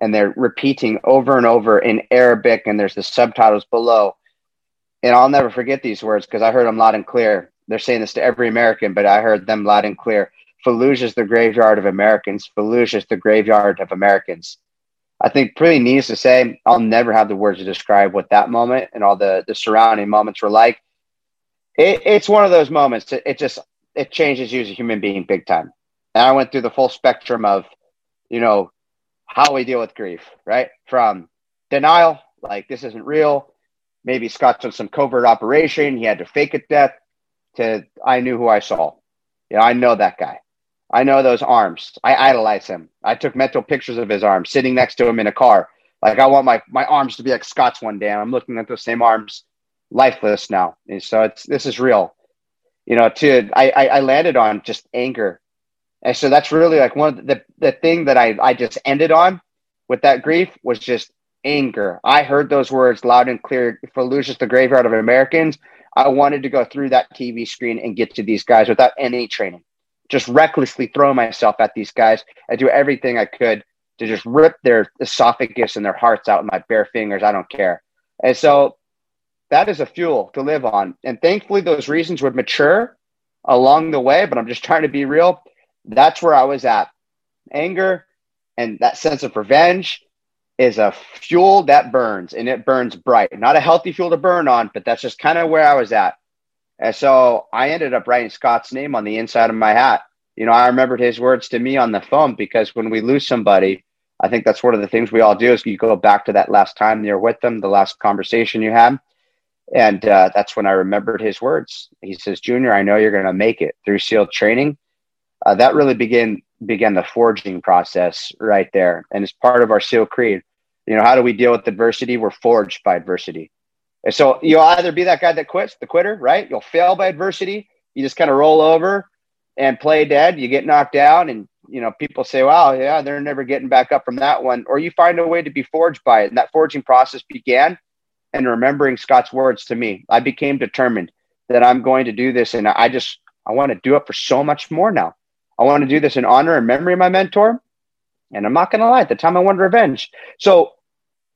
And they're repeating over and over in Arabic, and there's the subtitles below. And I'll never forget these words because I heard them loud and clear. They're saying this to every American, but I heard them loud and clear. Fallujah is the graveyard of Americans. Fallujah is the graveyard of Americans. I think pretty needless to say, I'll never have the words to describe what that moment and all the, the surrounding moments were like. It, it's one of those moments. It, it just it changes you as a human being big time. And I went through the full spectrum of, you know, how we deal with grief, right? From denial, like this isn't real. Maybe Scott's on some covert operation. He had to fake a death. To I knew who I saw. You know, I know that guy. I know those arms. I idolize him. I took mental pictures of his arms sitting next to him in a car. Like I want my my arms to be like Scott's one day. I'm looking at those same arms, lifeless now. And so it's this is real. You know, to I I, I landed on just anger. And so that's really like one of the the thing that I I just ended on with that grief was just anger. I heard those words loud and clear. Fallujah's the graveyard of Americans. I wanted to go through that TV screen and get to these guys without any training just recklessly throw myself at these guys and do everything I could to just rip their esophagus and their hearts out with my bare fingers. I don't care. And so that is a fuel to live on. And thankfully, those reasons would mature along the way, but I'm just trying to be real. That's where I was at. Anger and that sense of revenge is a fuel that burns and it burns bright. Not a healthy fuel to burn on, but that's just kind of where I was at. And so I ended up writing Scott's name on the inside of my hat. You know, I remembered his words to me on the phone because when we lose somebody, I think that's one of the things we all do is you go back to that last time you're with them, the last conversation you had. And uh, that's when I remembered his words. He says, Junior, I know you're going to make it through SEAL training. Uh, that really began began the forging process right there. And it's part of our SEAL creed. You know, how do we deal with adversity? We're forged by adversity. And so you'll either be that guy that quits, the quitter, right? You'll fail by adversity. You just kind of roll over and play dead. You get knocked down, and you know people say, "Wow, yeah, they're never getting back up from that one." Or you find a way to be forged by it, and that forging process began. And remembering Scott's words to me, I became determined that I'm going to do this, and I just I want to do it for so much more now. I want to do this in honor and memory of my mentor. And I'm not going to lie, at the time I wanted revenge. So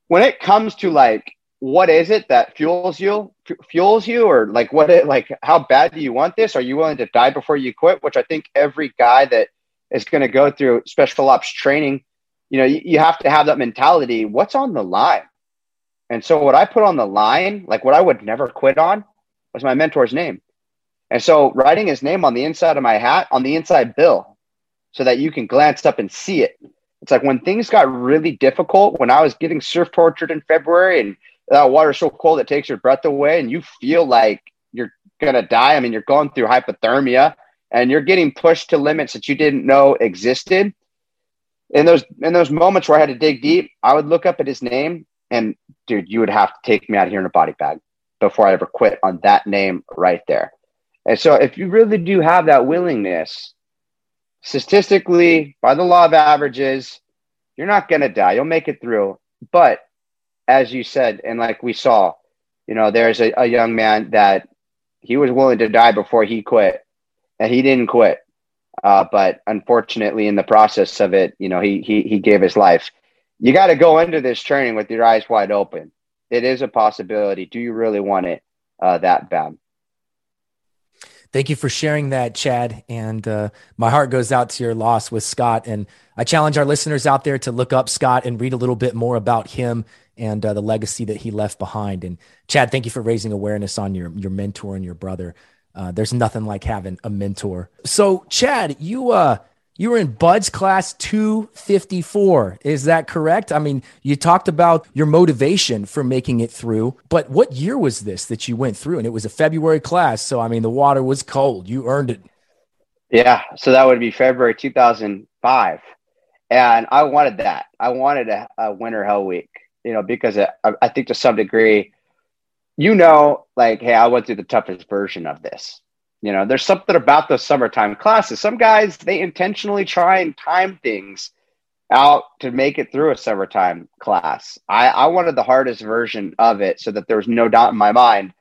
when it comes to like what is it that fuels you fuels you or like what it like how bad do you want this are you willing to die before you quit which i think every guy that is going to go through special ops training you know you have to have that mentality what's on the line and so what i put on the line like what i would never quit on was my mentor's name and so writing his name on the inside of my hat on the inside bill so that you can glance up and see it it's like when things got really difficult when i was getting surf tortured in february and that water's so cold it takes your breath away and you feel like you're gonna die. I mean, you're going through hypothermia and you're getting pushed to limits that you didn't know existed. In those in those moments where I had to dig deep, I would look up at his name and dude, you would have to take me out here in a body bag before I ever quit on that name right there. And so if you really do have that willingness, statistically, by the law of averages, you're not gonna die. You'll make it through. But as you said, and like we saw, you know, there's a, a young man that he was willing to die before he quit, and he didn't quit. Uh, but unfortunately, in the process of it, you know, he he he gave his life. You got to go into this training with your eyes wide open. It is a possibility. Do you really want it uh, that bad? Thank you for sharing that, Chad. And uh, my heart goes out to your loss with Scott. And I challenge our listeners out there to look up Scott and read a little bit more about him and uh, the legacy that he left behind. And Chad, thank you for raising awareness on your your mentor and your brother. Uh, there's nothing like having a mentor. So, Chad, you uh, you were in BUD/S class 254. Is that correct? I mean, you talked about your motivation for making it through, but what year was this that you went through? And it was a February class. So, I mean, the water was cold. You earned it. Yeah. So that would be February 2005. And I wanted that. I wanted a, a winter hell week, you know, because I, I think to some degree, you know, like, hey, I went through the toughest version of this you know, there's something about those summertime classes. Some guys, they intentionally try and time things out to make it through a summertime class. I, I wanted the hardest version of it so that there was no doubt in my mind,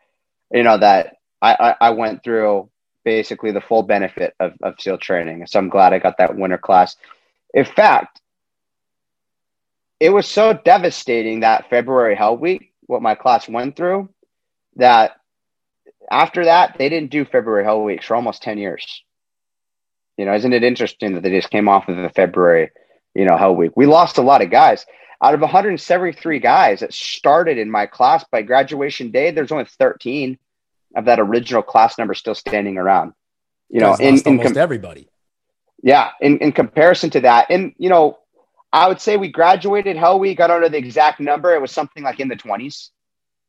you know, that I, I, I went through basically the full benefit of, of SEAL training. So I'm glad I got that winter class. In fact, it was so devastating that February Hell Week, what my class went through, that after that, they didn't do February Hell Weeks for almost 10 years. You know, isn't it interesting that they just came off of the February, you know, Hell Week? We lost a lot of guys. Out of 173 guys that started in my class by graduation day, there's only 13 of that original class number still standing around. You know, in, in com- everybody. Yeah, in, in comparison to that, and you know, I would say we graduated Hell Week. I don't know the exact number. It was something like in the 20s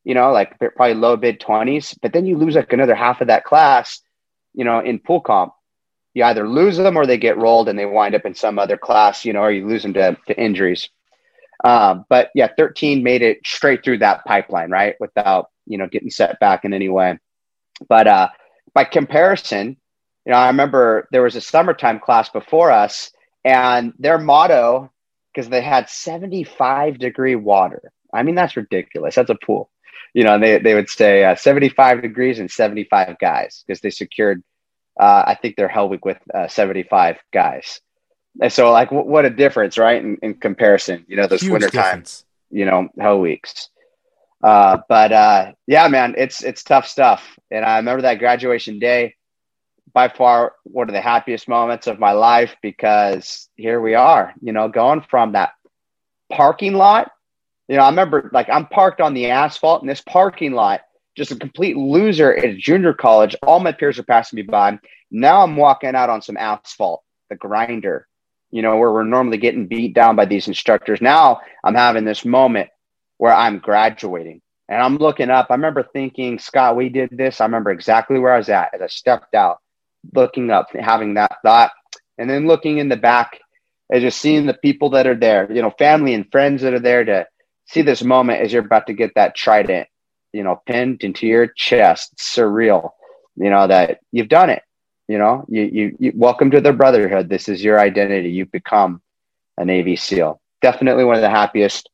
you know, like probably low mid 20s, but then you lose like another half of that class, you know, in pool comp. You either lose them or they get rolled and they wind up in some other class, you know, or you lose them to, to injuries. Uh, but yeah, 13 made it straight through that pipeline, right? Without, you know, getting set back in any way. But uh, by comparison, you know, I remember there was a summertime class before us and their motto, because they had 75 degree water. I mean, that's ridiculous. That's a pool you know, they, they would say uh, 75 degrees and 75 guys because they secured, uh, I think their hell week with uh, 75 guys. And so like, w- what a difference, right? In, in comparison, you know, those Huge winter difference. times, you know, hell weeks. Uh, but uh, yeah, man, it's, it's tough stuff. And I remember that graduation day by far one of the happiest moments of my life because here we are, you know, going from that parking lot you know, I remember like I'm parked on the asphalt in this parking lot, just a complete loser at junior college. All my peers are passing me by. Now I'm walking out on some asphalt, the grinder, you know, where we're normally getting beat down by these instructors. Now I'm having this moment where I'm graduating and I'm looking up. I remember thinking, Scott, we did this. I remember exactly where I was at as I stepped out, looking up, having that thought, and then looking in the back and just seeing the people that are there, you know, family and friends that are there to see this moment as you're about to get that trident, you know, pinned into your chest. Surreal, you know, that you've done it. You know, you, you, you welcome to the brotherhood. This is your identity. You've become a Navy SEAL. Definitely one of the happiest,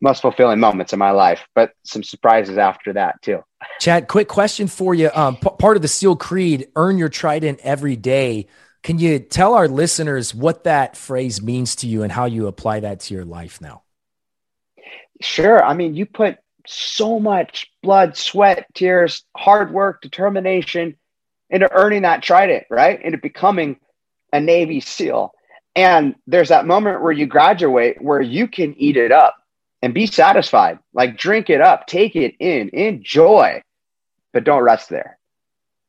most fulfilling moments in my life, but some surprises after that too. Chad, quick question for you. Um, p- part of the SEAL Creed, earn your trident every day. Can you tell our listeners what that phrase means to you and how you apply that to your life now? Sure. I mean, you put so much blood, sweat, tears, hard work, determination into earning that trident, right? Into becoming a Navy SEAL. And there's that moment where you graduate where you can eat it up and be satisfied. Like drink it up, take it in, enjoy, but don't rest there.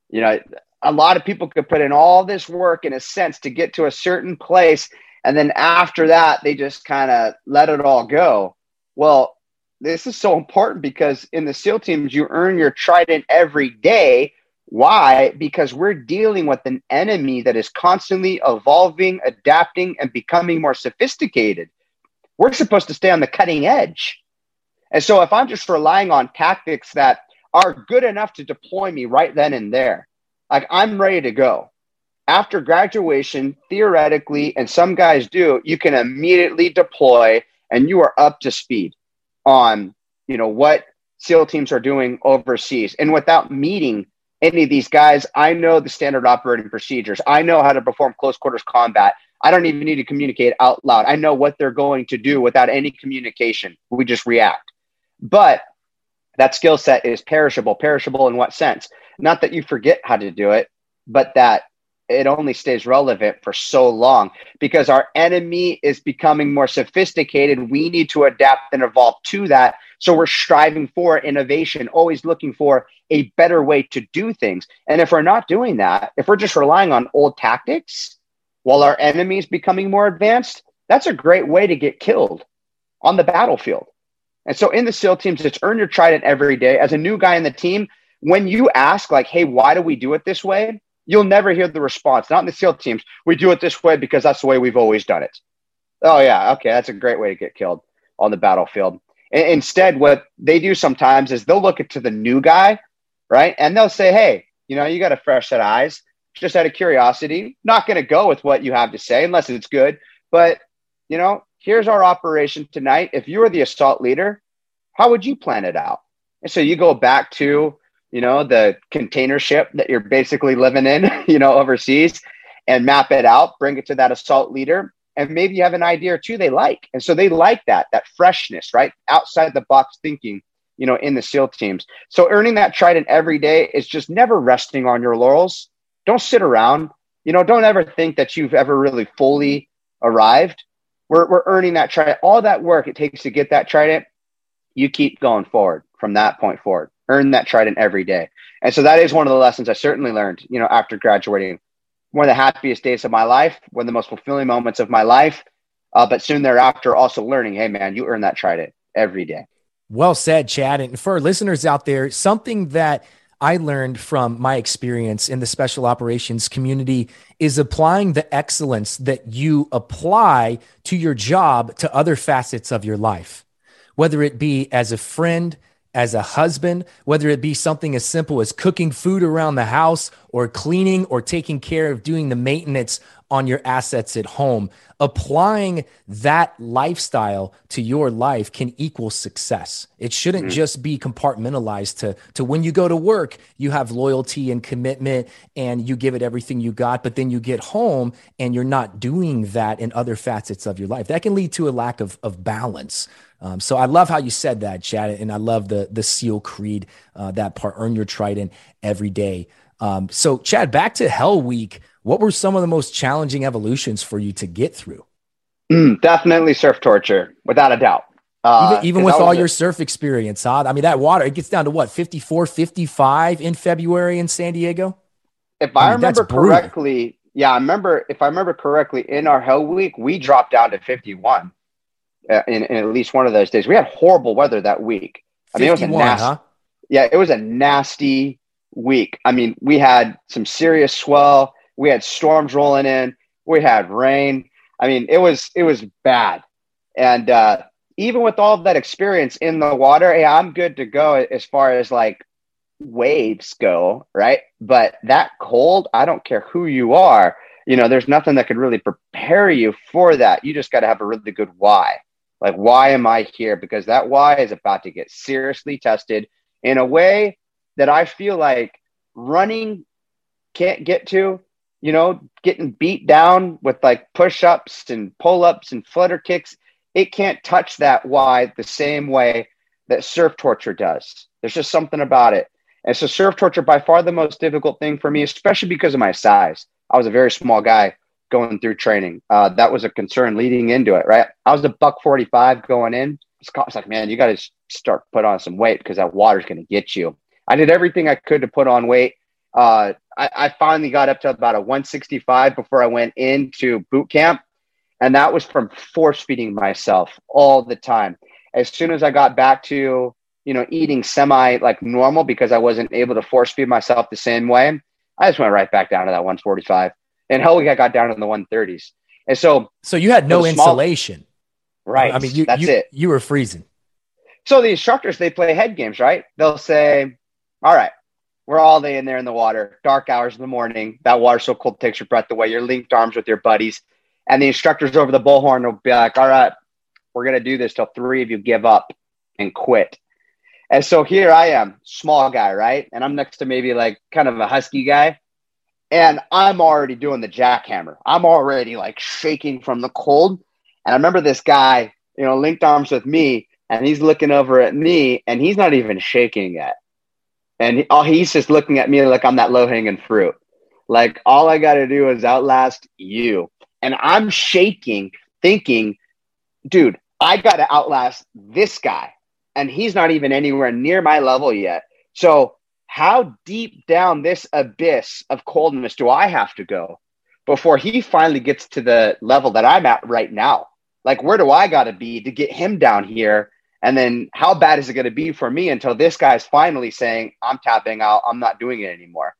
You know, a lot of people could put in all this work in a sense to get to a certain place. And then after that, they just kind of let it all go. Well, this is so important because in the SEAL teams, you earn your trident every day. Why? Because we're dealing with an enemy that is constantly evolving, adapting, and becoming more sophisticated. We're supposed to stay on the cutting edge. And so if I'm just relying on tactics that are good enough to deploy me right then and there, like I'm ready to go. After graduation, theoretically, and some guys do, you can immediately deploy and you are up to speed on you know what SEAL teams are doing overseas. And without meeting any of these guys, I know the standard operating procedures. I know how to perform close quarters combat. I don't even need to communicate out loud. I know what they're going to do without any communication. We just react. But that skill set is perishable. Perishable in what sense? Not that you forget how to do it, but that it only stays relevant for so long because our enemy is becoming more sophisticated. We need to adapt and evolve to that. So we're striving for innovation, always looking for a better way to do things. And if we're not doing that, if we're just relying on old tactics while our enemy is becoming more advanced, that's a great way to get killed on the battlefield. And so in the SEAL teams, it's earn your trident every day. As a new guy in the team, when you ask, like, hey, why do we do it this way? You'll never hear the response. Not in the SEAL teams. We do it this way because that's the way we've always done it. Oh, yeah. Okay. That's a great way to get killed on the battlefield. And instead, what they do sometimes is they'll look to the new guy, right? And they'll say, hey, you know, you got a fresh set of eyes, just out of curiosity. Not going to go with what you have to say unless it's good. But, you know, here's our operation tonight. If you were the assault leader, how would you plan it out? And so you go back to, you know, the container ship that you're basically living in, you know, overseas and map it out, bring it to that assault leader. And maybe you have an idea or two they like. And so they like that, that freshness, right? Outside the box thinking, you know, in the SEAL teams. So earning that trident every day is just never resting on your laurels. Don't sit around. You know, don't ever think that you've ever really fully arrived we're, we're earning that trident. All that work it takes to get that trident, you keep going forward from that point forward. Earn that trident every day. And so that is one of the lessons I certainly learned, you know, after graduating. One of the happiest days of my life, one of the most fulfilling moments of my life. Uh, but soon thereafter, also learning, hey, man, you earn that trident every day. Well said, Chad. And for listeners out there, something that I learned from my experience in the special operations community is applying the excellence that you apply to your job to other facets of your life, whether it be as a friend, as a husband, whether it be something as simple as cooking food around the house or cleaning or taking care of doing the maintenance on your assets at home. Applying that lifestyle to your life can equal success. It shouldn't mm-hmm. just be compartmentalized to, to when you go to work, you have loyalty and commitment and you give it everything you got, but then you get home and you're not doing that in other facets of your life. That can lead to a lack of, of balance. Um, so I love how you said that, Chad, and I love the the SEAL creed, uh, that part. Earn your trident every day. Um, so, Chad, back to Hell Week. What were some of the most challenging evolutions for you to get through? Mm, definitely surf torture, without a doubt. Uh, even, even with all your surf experience, huh? I mean, that water, it gets down to what, 54, 55 in February in San Diego? If I, I mean, remember correctly, yeah, I remember, if I remember correctly, in our Hell Week, we dropped down to 51 uh, in, in, at least one of those days. We had horrible weather that week. I mean, it was a nasty, huh? yeah, it was a nasty week. I mean, we had some serious swell. We had storms rolling in. We had rain. I mean, it was it was bad. And uh, even with all of that experience in the water, I'm good to go as far as like waves go, right? But that cold, I don't care who you are. You know, there's nothing that could really prepare you for that. You just got to have a really good why. Like, why am I here? Because that why is about to get seriously tested in a way that I feel like running can't get to. You know, getting beat down with like push ups and pull ups and flutter kicks, it can't touch that why the same way that surf torture does. There's just something about it. And so, surf torture by far the most difficult thing for me, especially because of my size. I was a very small guy going through training. Uh, that was a concern leading into it, right? I was a buck 45 going in. Scott's like, man, you got to start put on some weight because that water's going to get you. I did everything I could to put on weight. Uh, I, I, finally got up to about a 165 before I went into boot camp. And that was from force feeding myself all the time. As soon as I got back to, you know, eating semi like normal because I wasn't able to force feed myself the same way, I just went right back down to that 145. And hell, we got down in the 130s. And so, so you had no insulation, right? I mean, you, that's you, it. You were freezing. So the instructors they play head games, right? They'll say, "All right, we're all day in there in the water, dark hours in the morning. That water's so cold, takes your breath away. You're linked arms with your buddies, and the instructors over the bullhorn will be like, "All right, we're gonna do this till three of you give up and quit." And so here I am, small guy, right? And I'm next to maybe like kind of a husky guy and I'm already doing the jackhammer. I'm already like shaking from the cold. And I remember this guy, you know, linked arms with me, and he's looking over at me, and he's not even shaking yet. And he, oh, he's just looking at me like I'm that low hanging fruit. Like all I got to do is outlast you. And I'm shaking, thinking, dude, I got to outlast this guy. And he's not even anywhere near my level yet. So, how deep down this abyss of coldness do I have to go before he finally gets to the level that I'm at right now? Like, where do I got to be to get him down here? And then, how bad is it going to be for me until this guy's finally saying, I'm tapping out, I'm not doing it anymore?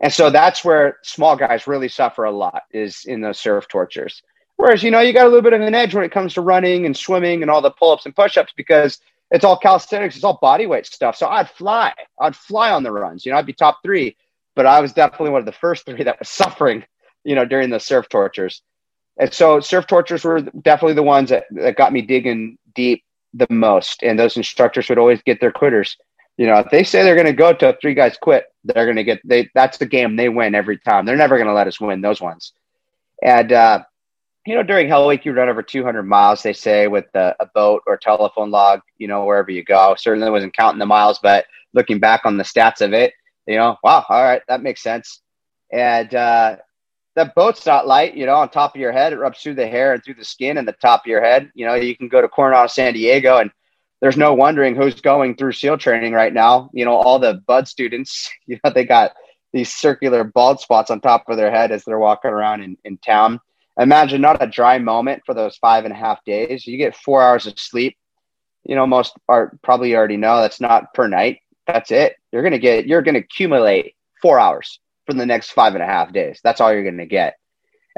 And so that's where small guys really suffer a lot is in those surf tortures. Whereas, you know, you got a little bit of an edge when it comes to running and swimming and all the pull ups and push ups because it's all calisthenics, it's all body weight stuff. So I'd fly, I'd fly on the runs, you know, I'd be top three, but I was definitely one of the first three that was suffering, you know, during the surf tortures. And so surf tortures were definitely the ones that, that got me digging deep the most. And those instructors would always get their quitters. You know, if they say they're going to go to three guys quit, they're going to get they. That's the game they win every time. They're never going to let us win those ones. And uh, you know, during Hell Week, you run over 200 miles. They say with a, a boat or telephone log. You know, wherever you go. Certainly wasn't counting the miles, but looking back on the stats of it, you know, wow, all right, that makes sense. And uh, that boat's not light, you know, on top of your head. It rubs through the hair and through the skin and the top of your head. You know, you can go to Coronado, San Diego, and there's no wondering who's going through SEAL training right now. You know, all the BUD/S students, you know, they got these circular bald spots on top of their head as they're walking around in, in town. Imagine not a dry moment for those five and a half days. You get four hours of sleep. You know, most are probably already know that's not per night. That's it. You're gonna get you're gonna accumulate four hours for the next five and a half days. That's all you're gonna get.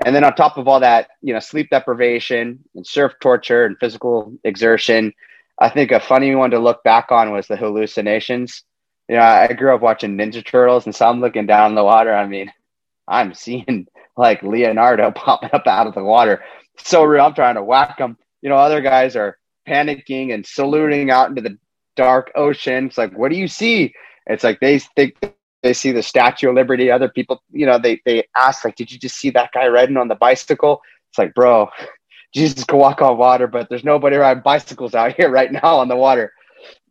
And then on top of all that, you know, sleep deprivation and surf torture and physical exertion, I think a funny one to look back on was the hallucinations. You know, I grew up watching Ninja Turtles, and so I'm looking down in the water. I mean, I'm seeing like Leonardo popping up out of the water. So real. I'm trying to whack him. You know, other guys are panicking and saluting out into the dark ocean. It's like, what do you see? It's like they think they see the Statue of Liberty. Other people, you know, they they ask like, did you just see that guy riding on the bicycle? It's like, bro, Jesus can walk on water, but there's nobody riding bicycles out here right now on the water.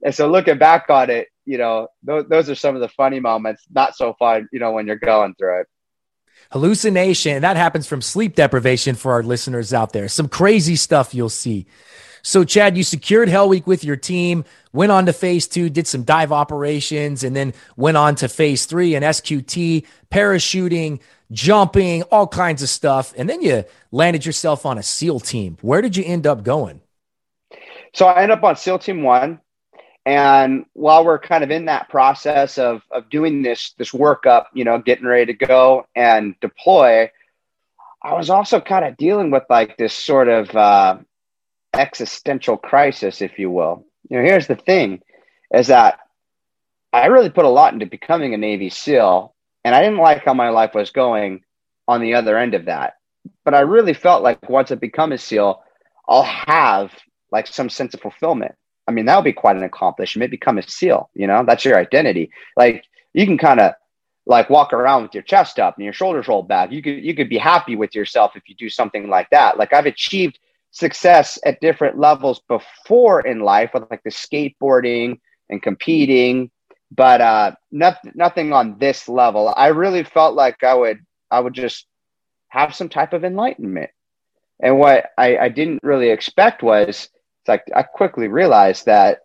And so looking back on it, you know, those, those are some of the funny moments. Not so fun, you know, when you're going through it. Hallucination, that happens from sleep deprivation for our listeners out there. Some crazy stuff you'll see. So, Chad, you secured Hell Week with your team, went on to phase two, did some dive operations, and then went on to phase three and SQT, parachuting, jumping, all kinds of stuff. And then you landed yourself on a SEAL team. Where did you end up going? So I ended up on SEAL Team One. And while we're kind of in that process of, of doing this this workup, you know, getting ready to go and deploy, I was also kind of dealing with like this sort of uh, existential crisis, if you will. You know, here's the thing: is that I really put a lot into becoming a Navy SEAL, and I didn't like how my life was going on the other end of that. But I really felt like once I become a SEAL, I'll have like some sense of fulfillment I mean, that would be quite an accomplishment. Become a SEAL, you know, that's your identity. Like you can kind of like walk around with your chest up and your shoulders rolled back. You could you could be happy with yourself if you do something like that. Like I've achieved success at different levels before in life with like the skateboarding and competing, but uh nothing nothing on this level. I really felt like I would I would just have some type of enlightenment. And what I, I didn't really expect was it's like I quickly realized that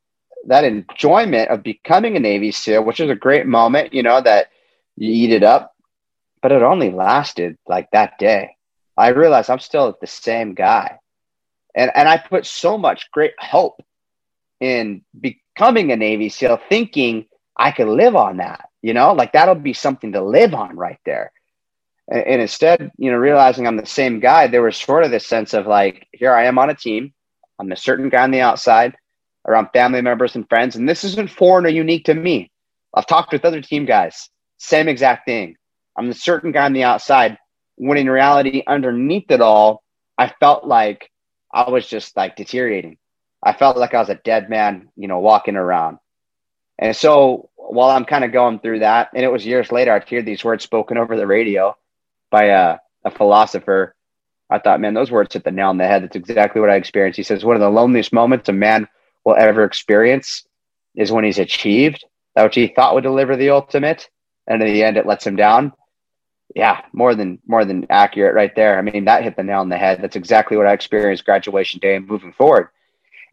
that enjoyment of becoming a Navy SEAL, which is a great moment, you know, that you eat it up, but it only lasted like that day. I realized I'm still the same guy. And and I put so much great hope in becoming a Navy SEAL, thinking I could live on that, you know, like that'll be something to live on right there. And, and instead, you know, realizing I'm the same guy, there was sort of this sense of like, here I am on a team I'm a certain guy on the outside around family members and friends. And this isn't foreign or unique to me. I've talked with other team guys, same exact thing. I'm the certain guy on the outside when in reality, underneath it all, I felt like I was just like deteriorating. I felt like I was a dead man, you know, walking around. And so while I'm kind of going through that, and it was years later, I'd hear these words spoken over the radio by a, a philosopher I thought, man, those words hit the nail on the head. That's exactly what I experienced. He says, one of the loneliest moments a man will ever experience is when he's achieved that which he thought would deliver the ultimate. And in the end, it lets him down. Yeah, more than more than accurate right there. I mean, that hit the nail on the head. That's exactly what I experienced graduation day and moving forward.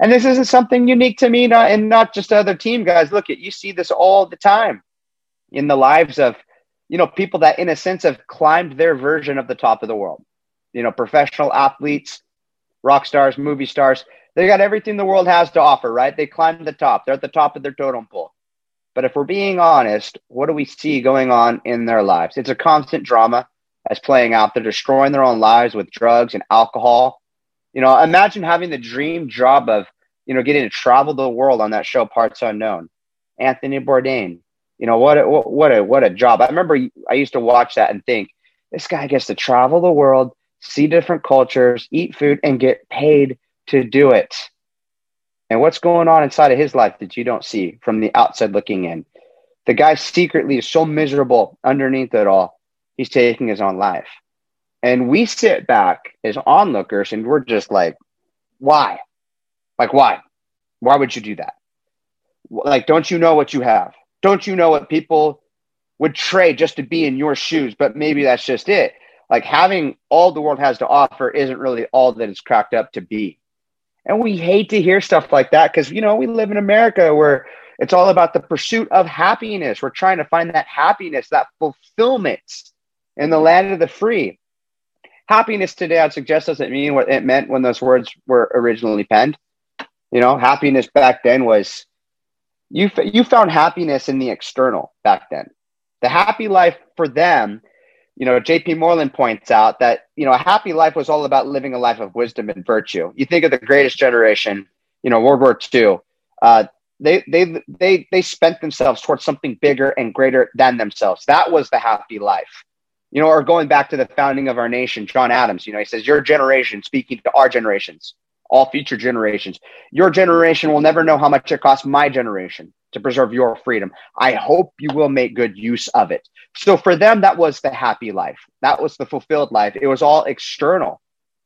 And this isn't something unique to me not, and not just other team guys. Look at you see this all the time in the lives of you know people that in a sense have climbed their version of the top of the world. You know, professional athletes, rock stars, movie stars. They got everything the world has to offer, right? They climb the top. They're at the top of their totem pole. But if we're being honest, what do we see going on in their lives? It's a constant drama that's playing out. They're destroying their own lives with drugs and alcohol you know, imagine having the dream job of, you know, getting to travel the world on that show, Parts Unknown. Anthony Bourdain. You know, what a, what a, what a job. I remember I used to watch that and think, this guy gets to travel the world, see different cultures, eat food, and get paid to do it. And what's going on inside of his life that you don't see from the outside looking in? The guy secretly is so miserable underneath it all, he's taking his own life. And we sit back as onlookers and we're just like, why? Like, why? Why would you do that? Like, don't you know what you have? Don't you know what people would trade just to be in your shoes? But maybe that's just it. Like, having all the world has to offer isn't really all that it's cracked up to be. And we hate to hear stuff like that because, you know, we live in America where it's all about the pursuit of happiness. We're trying to find that happiness, that fulfillment in the land of the free happiness today, I'd suggest, doesn't mean what it meant when those words were originally penned. You know, happiness back then was you. You found happiness in the external back then. The happy life for them, you know, J.P. Moreland points out that you know a happy life was all about living a life of wisdom and virtue. You think of the greatest generation, you know, World War II. Uh, they they they they spent themselves towards something bigger and greater than themselves. That was the happy life you know, or going back to the founding of our nation, John Adams, you know, he says, Your generation, speaking to our generations, all future generations, your generation will never know how much it cost my generation to preserve your freedom. I hope you will make good use of it. So for them, that was the happy life. That was the fulfilled life. It was all external.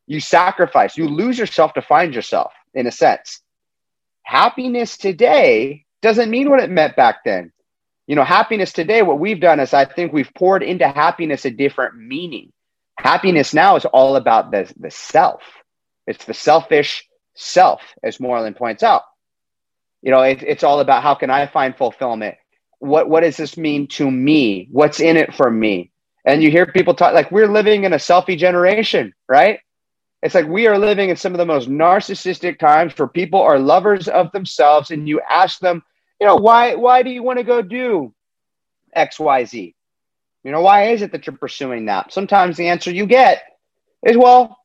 You sacrifice, you lose yourself to find yourself, in a sense. Happiness today doesn't mean what it meant back then you know, happiness today, what we've done is I think we've poured into happiness a different meaning. Happiness now is all about the, the self. It's the selfish self, as Moreland points out. You know, it, it's all about how can I find fulfillment? What what does this mean to me? What's in it for me? And you hear people talk like we're living in a selfie generation, right? It's like we are living in some of the most narcissistic times where people are lovers of themselves, and you ask them, you know, why why do you want to go do XYZ? You know, why is it that you're pursuing that? Sometimes the answer you get is, well,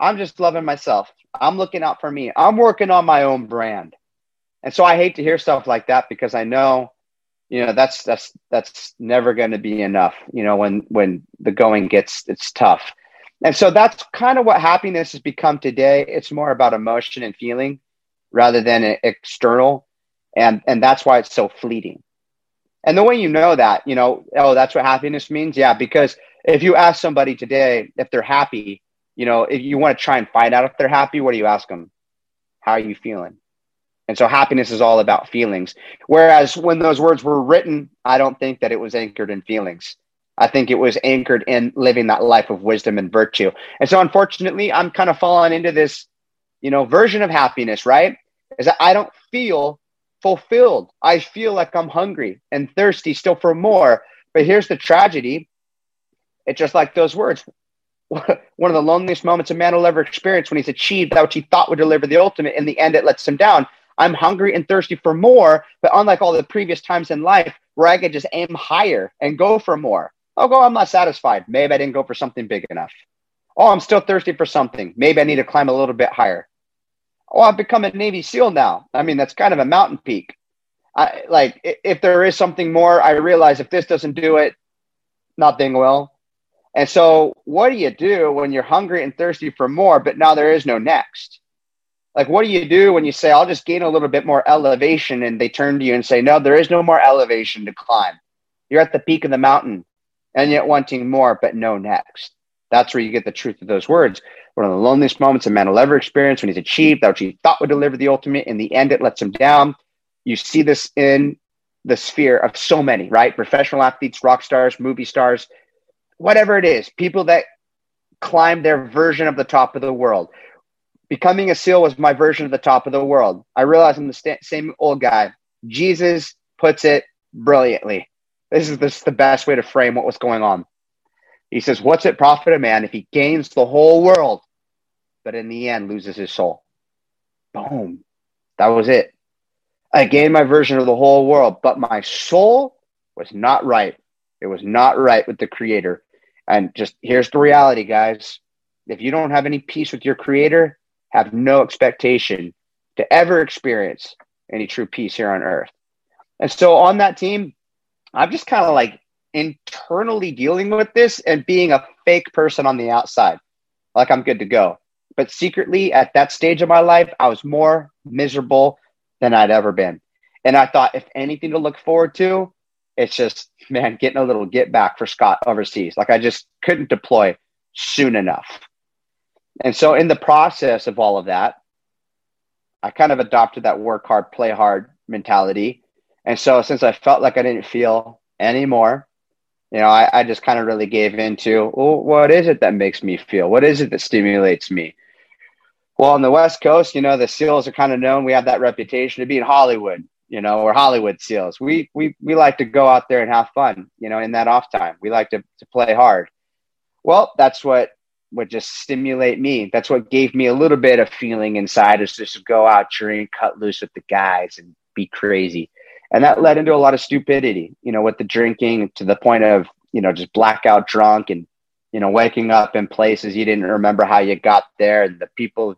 I'm just loving myself. I'm looking out for me. I'm working on my own brand. And so I hate to hear stuff like that because I know, you know, that's that's that's never going to be enough, you know, when when the going gets it's tough. And so that's kind of what happiness has become today. It's more about emotion and feeling rather than external and and that's why it's so fleeting and the way you know that you know oh that's what happiness means yeah because if you ask somebody today if they're happy you know if you want to try and find out if they're happy what do you ask them how are you feeling and so happiness is all about feelings whereas when those words were written i don't think that it was anchored in feelings i think it was anchored in living that life of wisdom and virtue and so unfortunately i'm kind of falling into this you know version of happiness right is that i don't feel fulfilled. I feel like I'm hungry and thirsty still for more. But here's the tragedy. It's just like those words. One of the loneliest moments a man will ever experience when he's achieved that which he thought would deliver the ultimate. In the end, it lets him down. I'm hungry and thirsty for more, but unlike all the previous times in life where I could just aim higher and go for more. Oh, go, I'm not satisfied. Maybe I didn't go for something big enough. Oh, I'm still thirsty for something. Maybe I need to climb a little bit higher oh, I've become a Navy SEAL now. I mean, that's kind of a mountain peak. I like if there is something more, I realize if this doesn't do it, nothing will. And so, what do you do when you're hungry and thirsty for more, but now there is no next? Like, what do you do when you say, I'll just gain a little bit more elevation? And they turn to you and say, No, there is no more elevation to climb. You're at the peak of the mountain and yet wanting more, but no next. That's where you get the truth of those words. One of the loneliest moments a man will ever experience when he's achieved that which he thought would deliver the ultimate. In the end, it lets him down. You see this in the sphere of so many, right? Professional athletes, rock stars, movie stars, whatever it is, people that climb their version of the top of the world. Becoming a SEAL was my version of the top of the world. I realize I'm the st- same old guy. Jesus puts it brilliantly. This is, this is the best way to frame what was going on. He says, What's it profit a man if he gains the whole world, but in the end loses his soul? Boom. That was it. I gained my version of the whole world, but my soul was not right. It was not right with the creator. And just here's the reality, guys. If you don't have any peace with your creator, have no expectation to ever experience any true peace here on earth. And so on that team, I'm just kind of like internally dealing with this and being a fake person on the outside. Like I'm good to go. But secretly, at that stage of my life, I was more miserable than I'd ever been. And I thought, if anything to look forward to, it's just, man, getting a little get back for Scott overseas. Like I just couldn't deploy soon enough. And so, in the process of all of that, I kind of adopted that work hard, play hard mentality. And so, since I felt like I didn't feel anymore, you know, I, I just kind of really gave into, well, what is it that makes me feel? What is it that stimulates me? Well, on the West Coast, you know, the SEALs are kind of known. We have that reputation to be in Hollywood, you know, or Hollywood SEALs. We we we like to go out there and have fun, you know, in that off time. We like to to play hard. Well, that's what would just stimulate me. That's what gave me a little bit of feeling inside is just go out, drink, cut loose with the guys, and be crazy and that led into a lot of stupidity you know with the drinking to the point of you know just blackout drunk and you know waking up in places you didn't remember how you got there and the people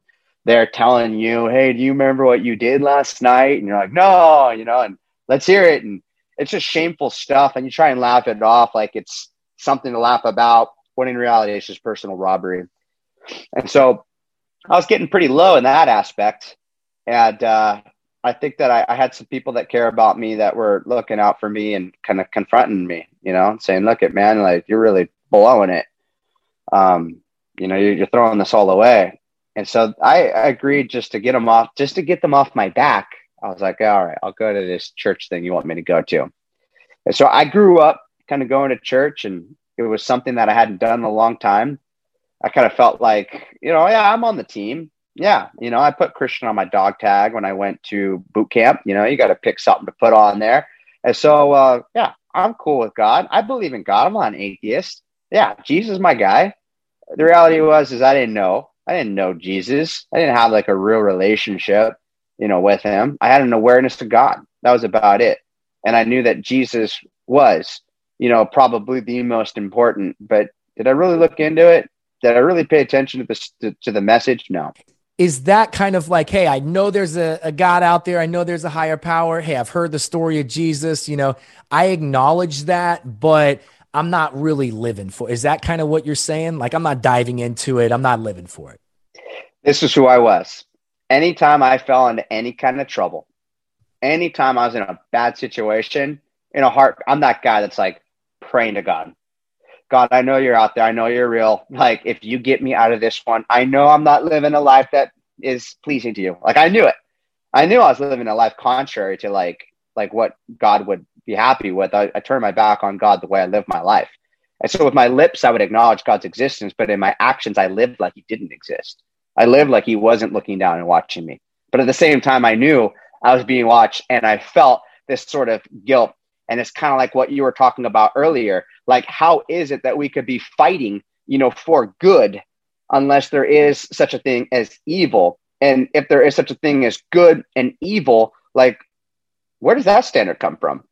there telling you hey do you remember what you did last night? And you're like no you know and let's hear it. And it's just shameful stuff. And you try and laugh it off like it's something to laugh about when in reality it's just personal robbery. And so i was getting pretty low in that aspect. And uh, I think that I, I, had some people that care about me that were looking out for me and kind of confronting me, you know, saying, look at man, like you're really blowing it. Um, you know, you're throwing this all away. And so I, agreed just to get them off, just to get them off my back. I was like, all right, I'll go to this church thing you want me to go to. And so I grew up kind of going to church and it was something that I hadn't done in a long time. I kind of felt like, you know, yeah, I'm on the team yeah, you know, I put Christian on my dog tag when I went to boot camp. You know, you got to pick something to put on there. And so, uh, yeah, I'm cool with God. I believe in God. I'm not an atheist. Yeah, Jesus my guy. The reality was, is I didn't know. I didn't know Jesus. I didn't have like a real relationship, you know, with him. I had an awareness of God. That was about it. And I knew that Jesus was, you know, probably the most important. But did I really look into it? Did I really pay attention to the to, to the message? No is that kind of like, hey, I know there's a, a, God out there. I know there's a higher power. Hey, I've heard the story of Jesus. You know, I acknowledge that, but I'm not really living for. Is that kind of what you're saying? Like, I'm not diving into it. I'm not living for it. This is who I was. Anytime I fell into any kind of trouble, anytime I was in a bad situation, in a heart, I'm that guy that's like praying to God. God, I know you're out there. I know you're real. Like, if you get me out of this one, I know I'm not living a life that is pleasing to you. Like, I knew it. I knew I was living a life contrary to like like what God would be happy with. I, I turned my back on God the way I lived my life. And so with my lips, I would acknowledge God's existence, but in my actions, I lived like he didn't exist. I lived like he wasn't looking down and watching me. But at the same time, I knew I was being watched and I felt this sort of guilt and it's kind of like what you were talking about earlier. Like, how is it that we could be fighting, you know, for good unless there is such a thing as evil? And if there is such a thing as good and evil, like, where does that standard come from?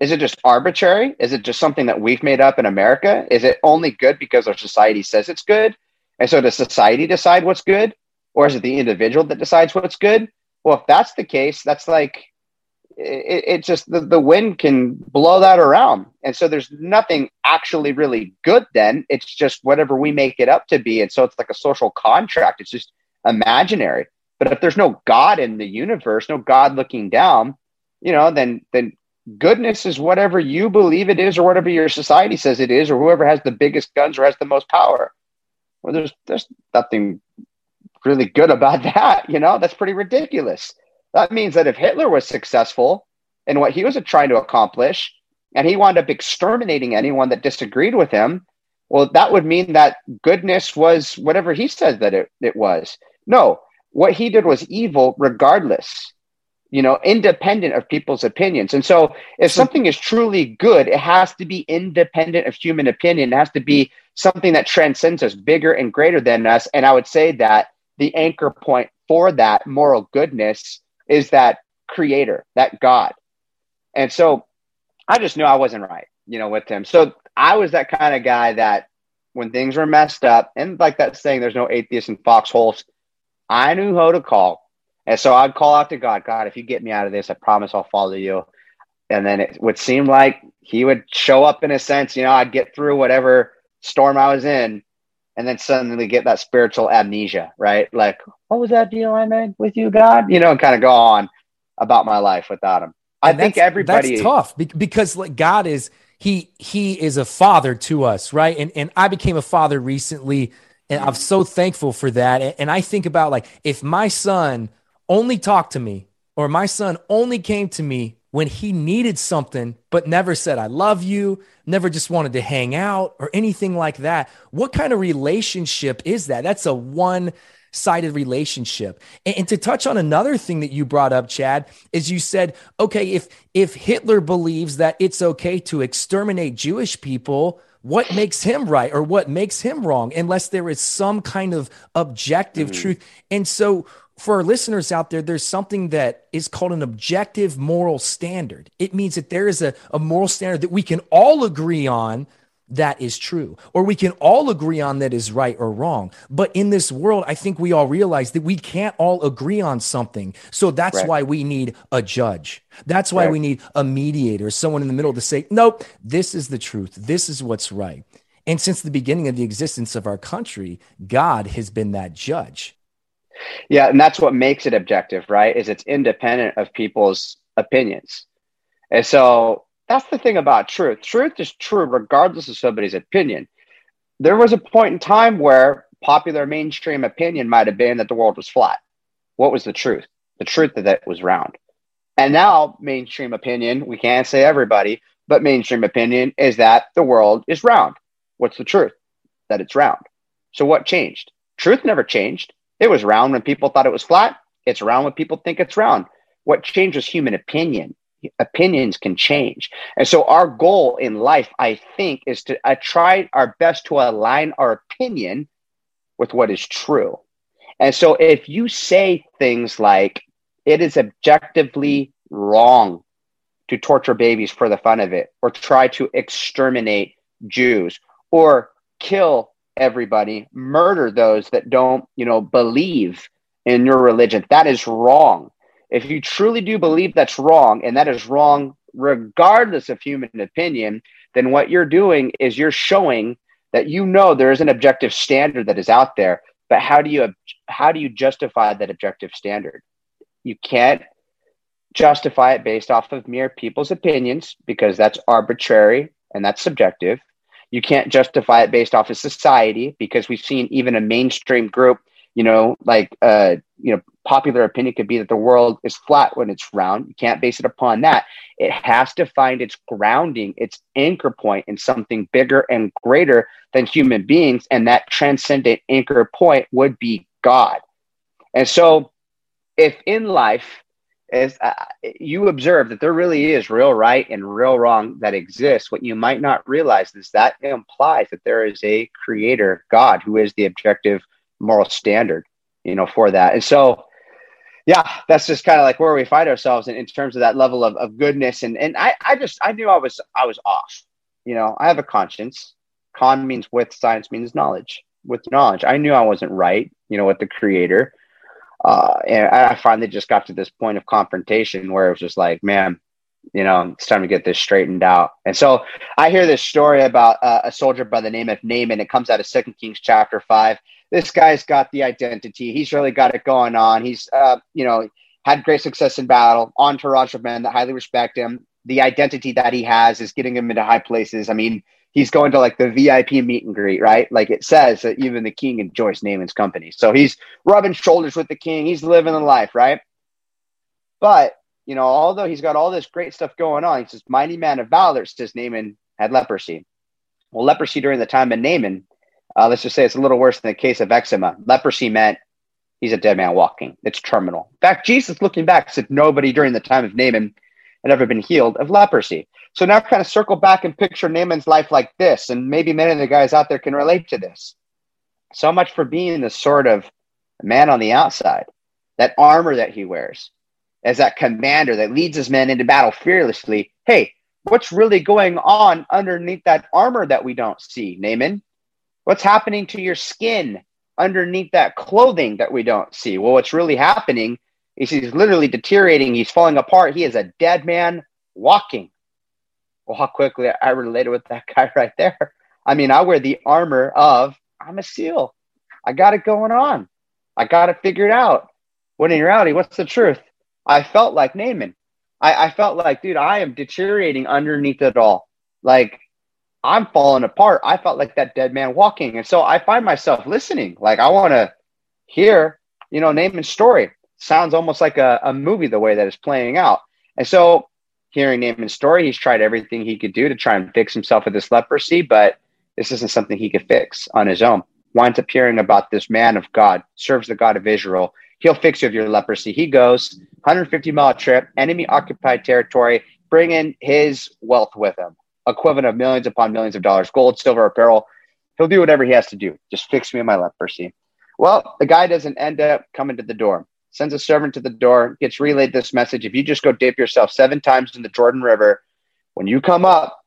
Is it just arbitrary? Is it just something that we've made up in America? Is it only good because our society says it's good? And so does society decide what's good? Or is it the individual that decides what's good? Well, if that's the case, that's like it, it just the, the wind can blow that around and so there's nothing actually really good then it's just whatever we make it up to be and so it's like a social contract it's just imaginary but if there's no god in the universe no god looking down you know then then goodness is whatever you believe it is or whatever your society says it is or whoever has the biggest guns or has the most power. Well there's there's nothing really good about that you know? That's pretty ridiculous. That means that if Hitler was successful in what he was trying to accomplish, and he wound up exterminating anyone that disagreed with him, Well, that would mean that goodness was whatever he said that it, it was. No, what he did was evil regardless, you know, independent of people's opinions. And so if something is truly good, it has to be independent of human opinion. It has to be something that transcends us, bigger and greater than us. And I would say that the anchor point for that moral goodness is that creator, that God. And so I just knew I wasn't right, you know, with him. So I was that kind of guy that when things were messed up, and like that saying, there's no atheists in foxholes, I knew who to call. And so I'd call out to God, God, if you get me out of this, I promise I'll follow you. And then it would seem like he would show up in a sense, you know, I'd get through whatever storm I was in and then suddenly get that spiritual amnesia, right? Like, what was that deal I made with you, God? You know, and kind of go on about my life without him. I think everybody that's tough because like God is he he is a father to us, right? And and I became a father recently, and I'm so thankful for that. And, and I think about like if my son only talked to me, or my son only came to me when he needed something, but never said, I love you, never just wanted to hang out or anything like that. What kind of relationship is that? That's a one sided relationship. And, and, to touch on another thing that you brought up, Chad, is you said, okay, if, if Hitler believes that it's okay to exterminate Jewish people, what makes him right or what makes him wrong, unless there is some kind of objective mm-hmm. truth. And so, for our listeners out there, there's something that is called an objective moral standard. It means that there is a, a moral standard that we can all agree on that is true, or we can all agree on that is right or wrong. But in this world, I think we all realize that we can't all agree on something. So that's right. why we need a judge. That's why right. we need a mediator, someone in the middle to say, nope, this is the truth. This is what's right. And since the beginning of the existence of our country, God has been that judge. Yeah, and that's what makes it objective, right? Is it's independent of people's opinions. And so that's the thing about truth. Truth is true regardless of somebody's opinion. There was a point in time where popular mainstream opinion might have been that the world was flat. What was the truth? The truth that it was round. And now, mainstream opinion, we can't say everybody, but mainstream opinion is that the world is round. What's the truth? That it's round. So, what changed? Truth never changed. It was round when people thought it was flat. It's round when people think it's round. What changed was human opinion. Opinions can change. And so our goal in life, I think, is to uh, try our best to align our opinion with what is true. And so if you say things like, it is objectively wrong to torture babies for the fun of it, or try to exterminate Jews, or kill everybody, murder those that don't, you know, believe in your religion. That is wrong. If you truly do believe that's wrong, and that is wrong regardless of human opinion, then what you're doing is you're showing that you know there is an objective standard that is out there. But how do you how do you justify that objective standard? You can't justify it based off of mere people's opinions because that's arbitrary and that's subjective. You can't justify it based off of society because we've seen even a mainstream group, you know, like, uh, you know, popular opinion could be that the world is flat when it's round. You can't base it upon that. It has to find its grounding, its anchor point in something bigger and greater than human beings. And that transcendent anchor point would be God. And so, if in life is uh, you observe that there really is real right and real wrong that exists. What you might not realize is that implies that there is a creator, God, who is the objective moral standard, you know, for that. And so, yeah, that's just kind of like where we find ourselves in, in terms of that level of, of goodness. And and I, I just I knew I was I was off. You know, I have a conscience. Con means with, science means knowledge. With knowledge, I knew I wasn't right, you know, with the creator uh, and I finally just got to this point of confrontation where it was just like, man, you know, it's time to get this straightened out. And so I hear this story about uh, a soldier by the name of Naaman. It comes out of Second Kings chapter five. This guy's got the identity. He's really got it going on. He's, uh, you know, had great success in battle. Entourage of men that highly respect him. The identity that he has is getting him into high places. I mean, he's going to like the VIP meet and greet, right? Like it says that even the king enjoys Naaman's company. So he's rubbing shoulders with the king. He's living the life, right? But, you know, although he's got all this great stuff going on, he's this mighty man of valor, says Naaman had leprosy. Well, leprosy during the time of Naaman, uh, let's just say it's a little worse than the case of eczema. Leprosy meant he's a dead man walking. It's terminal. In fact, Jesus, looking back, said nobody during the time of Naaman had ever been healed of leprosy. So now kind of circle back and picture Naaman's life like this, and maybe many of the guys out there can relate to this. So much for being the sort of man on the outside, that armor that he wears, as that commander that leads his men into battle fearlessly. Hey, what's really going on underneath that armor that we don't see, Naaman? What's happening to your skin underneath that clothing that we don't see? Well, what's really happening is he's literally deteriorating. He's falling apart. He is a dead man walking. Well, how quickly I related with that guy right there. I mean, I wear the armor of I'm a SEAL. I got it going on. I got it figured out. When in reality, what's the truth? I felt like Naaman. I, I felt like, dude, I am deteriorating underneath it all. Like I'm falling apart. I felt like that dead man walking. And so I find myself listening. Like I want to hear, you know, Naaman's story. Sounds almost like a, a movie the way that it's playing out. And so hearing Naaman's story, he's tried everything he could do to try and fix himself with this leprosy, but this isn't something he could fix on his own. Winds up hearing about this man of God, serves the God of Israel. He'll fix you of your leprosy. He goes 150 mile trip, enemy occupied territory, bringing his wealth with him, equivalent of millions upon millions of dollars, gold, silver, apparel. He'll do whatever he has to do. Just fix me of my leprosy. Well, the guy doesn't end up coming to the door. Sends a servant to the door, gets relayed this message. If you just go dip yourself seven times in the Jordan River, when you come up,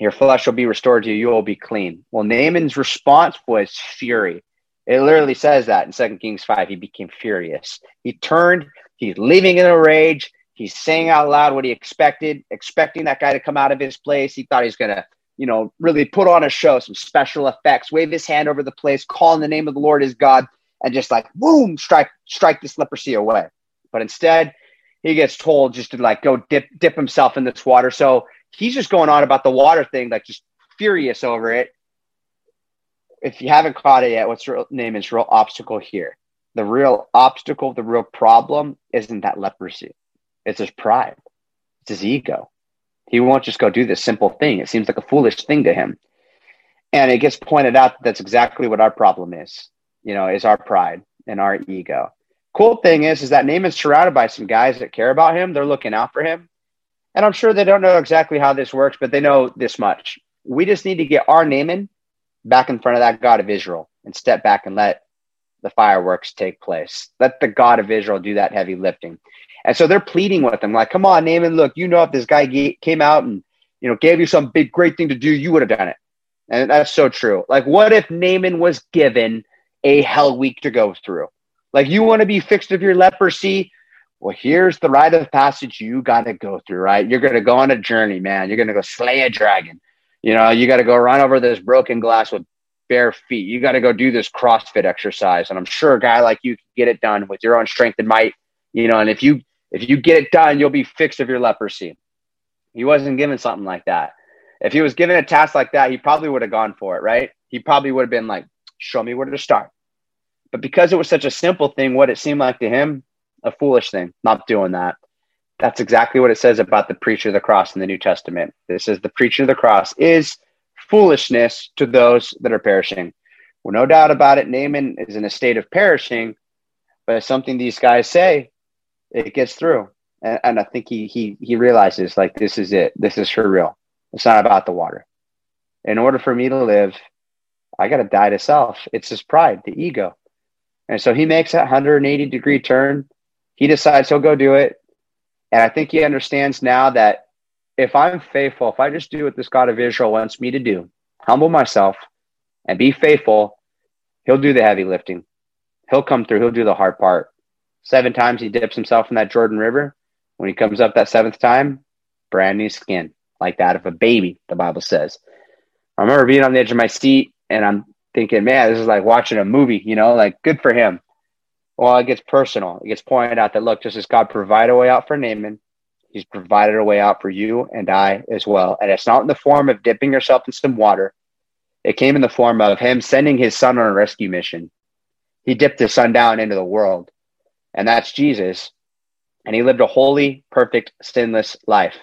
your flesh will be restored to you. You will be clean. Well, Naaman's response was fury. It literally says that in Second Kings 5. He became furious. He turned, he's leaving in a rage. He's saying out loud what he expected, expecting that guy to come out of his place. He thought he's going to, you know, really put on a show, some special effects, wave his hand over the place, call in the name of the Lord his God, and just like, boom, strike, strike this leprosy away. But instead, he gets told just to like go dip, dip himself in this water. So he's just going on about the water thing, like just furious over it. If you haven't caught it yet, what's Naaman's real obstacle here? The real obstacle, the real problem isn't that leprosy. It's his pride. It's his ego. He won't just go do this simple thing. It seems like a foolish thing to him. And it gets pointed out that that's exactly what our problem is, you know, is our pride and our ego. Cool thing is, is that Naaman's surrounded by some guys that care about him. They're looking out for him. And I'm sure they don't know exactly how this works, but they know this much. We just need to get our Naaman back in front of that God of Israel and step back and let the fireworks take place. Let the God of Israel do that heavy lifting. And so they're pleading with him, like, come on, Naaman, look, you know, if this guy came out and, you know, gave you some big, great thing to do, you would have done it. And that's so true. Like, what if Naaman was given a hell week to go through? Like, you want to be fixed of your leprosy? Well, here's the rite of passage you got to go through, right? You're going to go on a journey, man. You're going to go slay a dragon. You know, you got to go run over this broken glass with bare feet. You got to go do this CrossFit exercise. And I'm sure a guy like you can get it done with your own strength and might, you know, and if you, if you get it done, you'll be fixed of your leprosy. He wasn't given something like that. If he was given a task like that, he probably would have gone for it, right? He probably would have been like, show me where to start. But because it was such a simple thing, what it seemed like to him, a foolish thing, not doing that. That's exactly what it says about the preacher of the cross in the New Testament. It says the preacher of the cross is foolishness to those that are perishing. Well, no doubt about it, Naaman is in a state of perishing, but something these guys say, it gets through. And, and I think he he he realizes like this is it. This is for real. It's not about the water. In order for me to live, I got to die to self. It's his pride, the ego. And so he makes that 180 degree turn he decides he'll go do it. And I think he understands now that if I'm faithful, if I just do what this God of Israel wants me to do, humble myself and be faithful, he'll do the heavy lifting. He'll come through, he'll do the hard part. Seven times he dips himself in that Jordan River. When he comes up that seventh time, brand new skin, like that of a baby, the Bible says. I remember being on the edge of my seat and I'm thinking, man, this is like watching a movie, you know, like good for him. Well, it gets personal. It gets pointed out that look, just as God provided a way out for Naaman, He's provided a way out for you and I as well. And it's not in the form of dipping yourself in some water. It came in the form of Him sending His Son on a rescue mission. He dipped His Son down into the world, and that's Jesus. And He lived a holy, perfect, sinless life.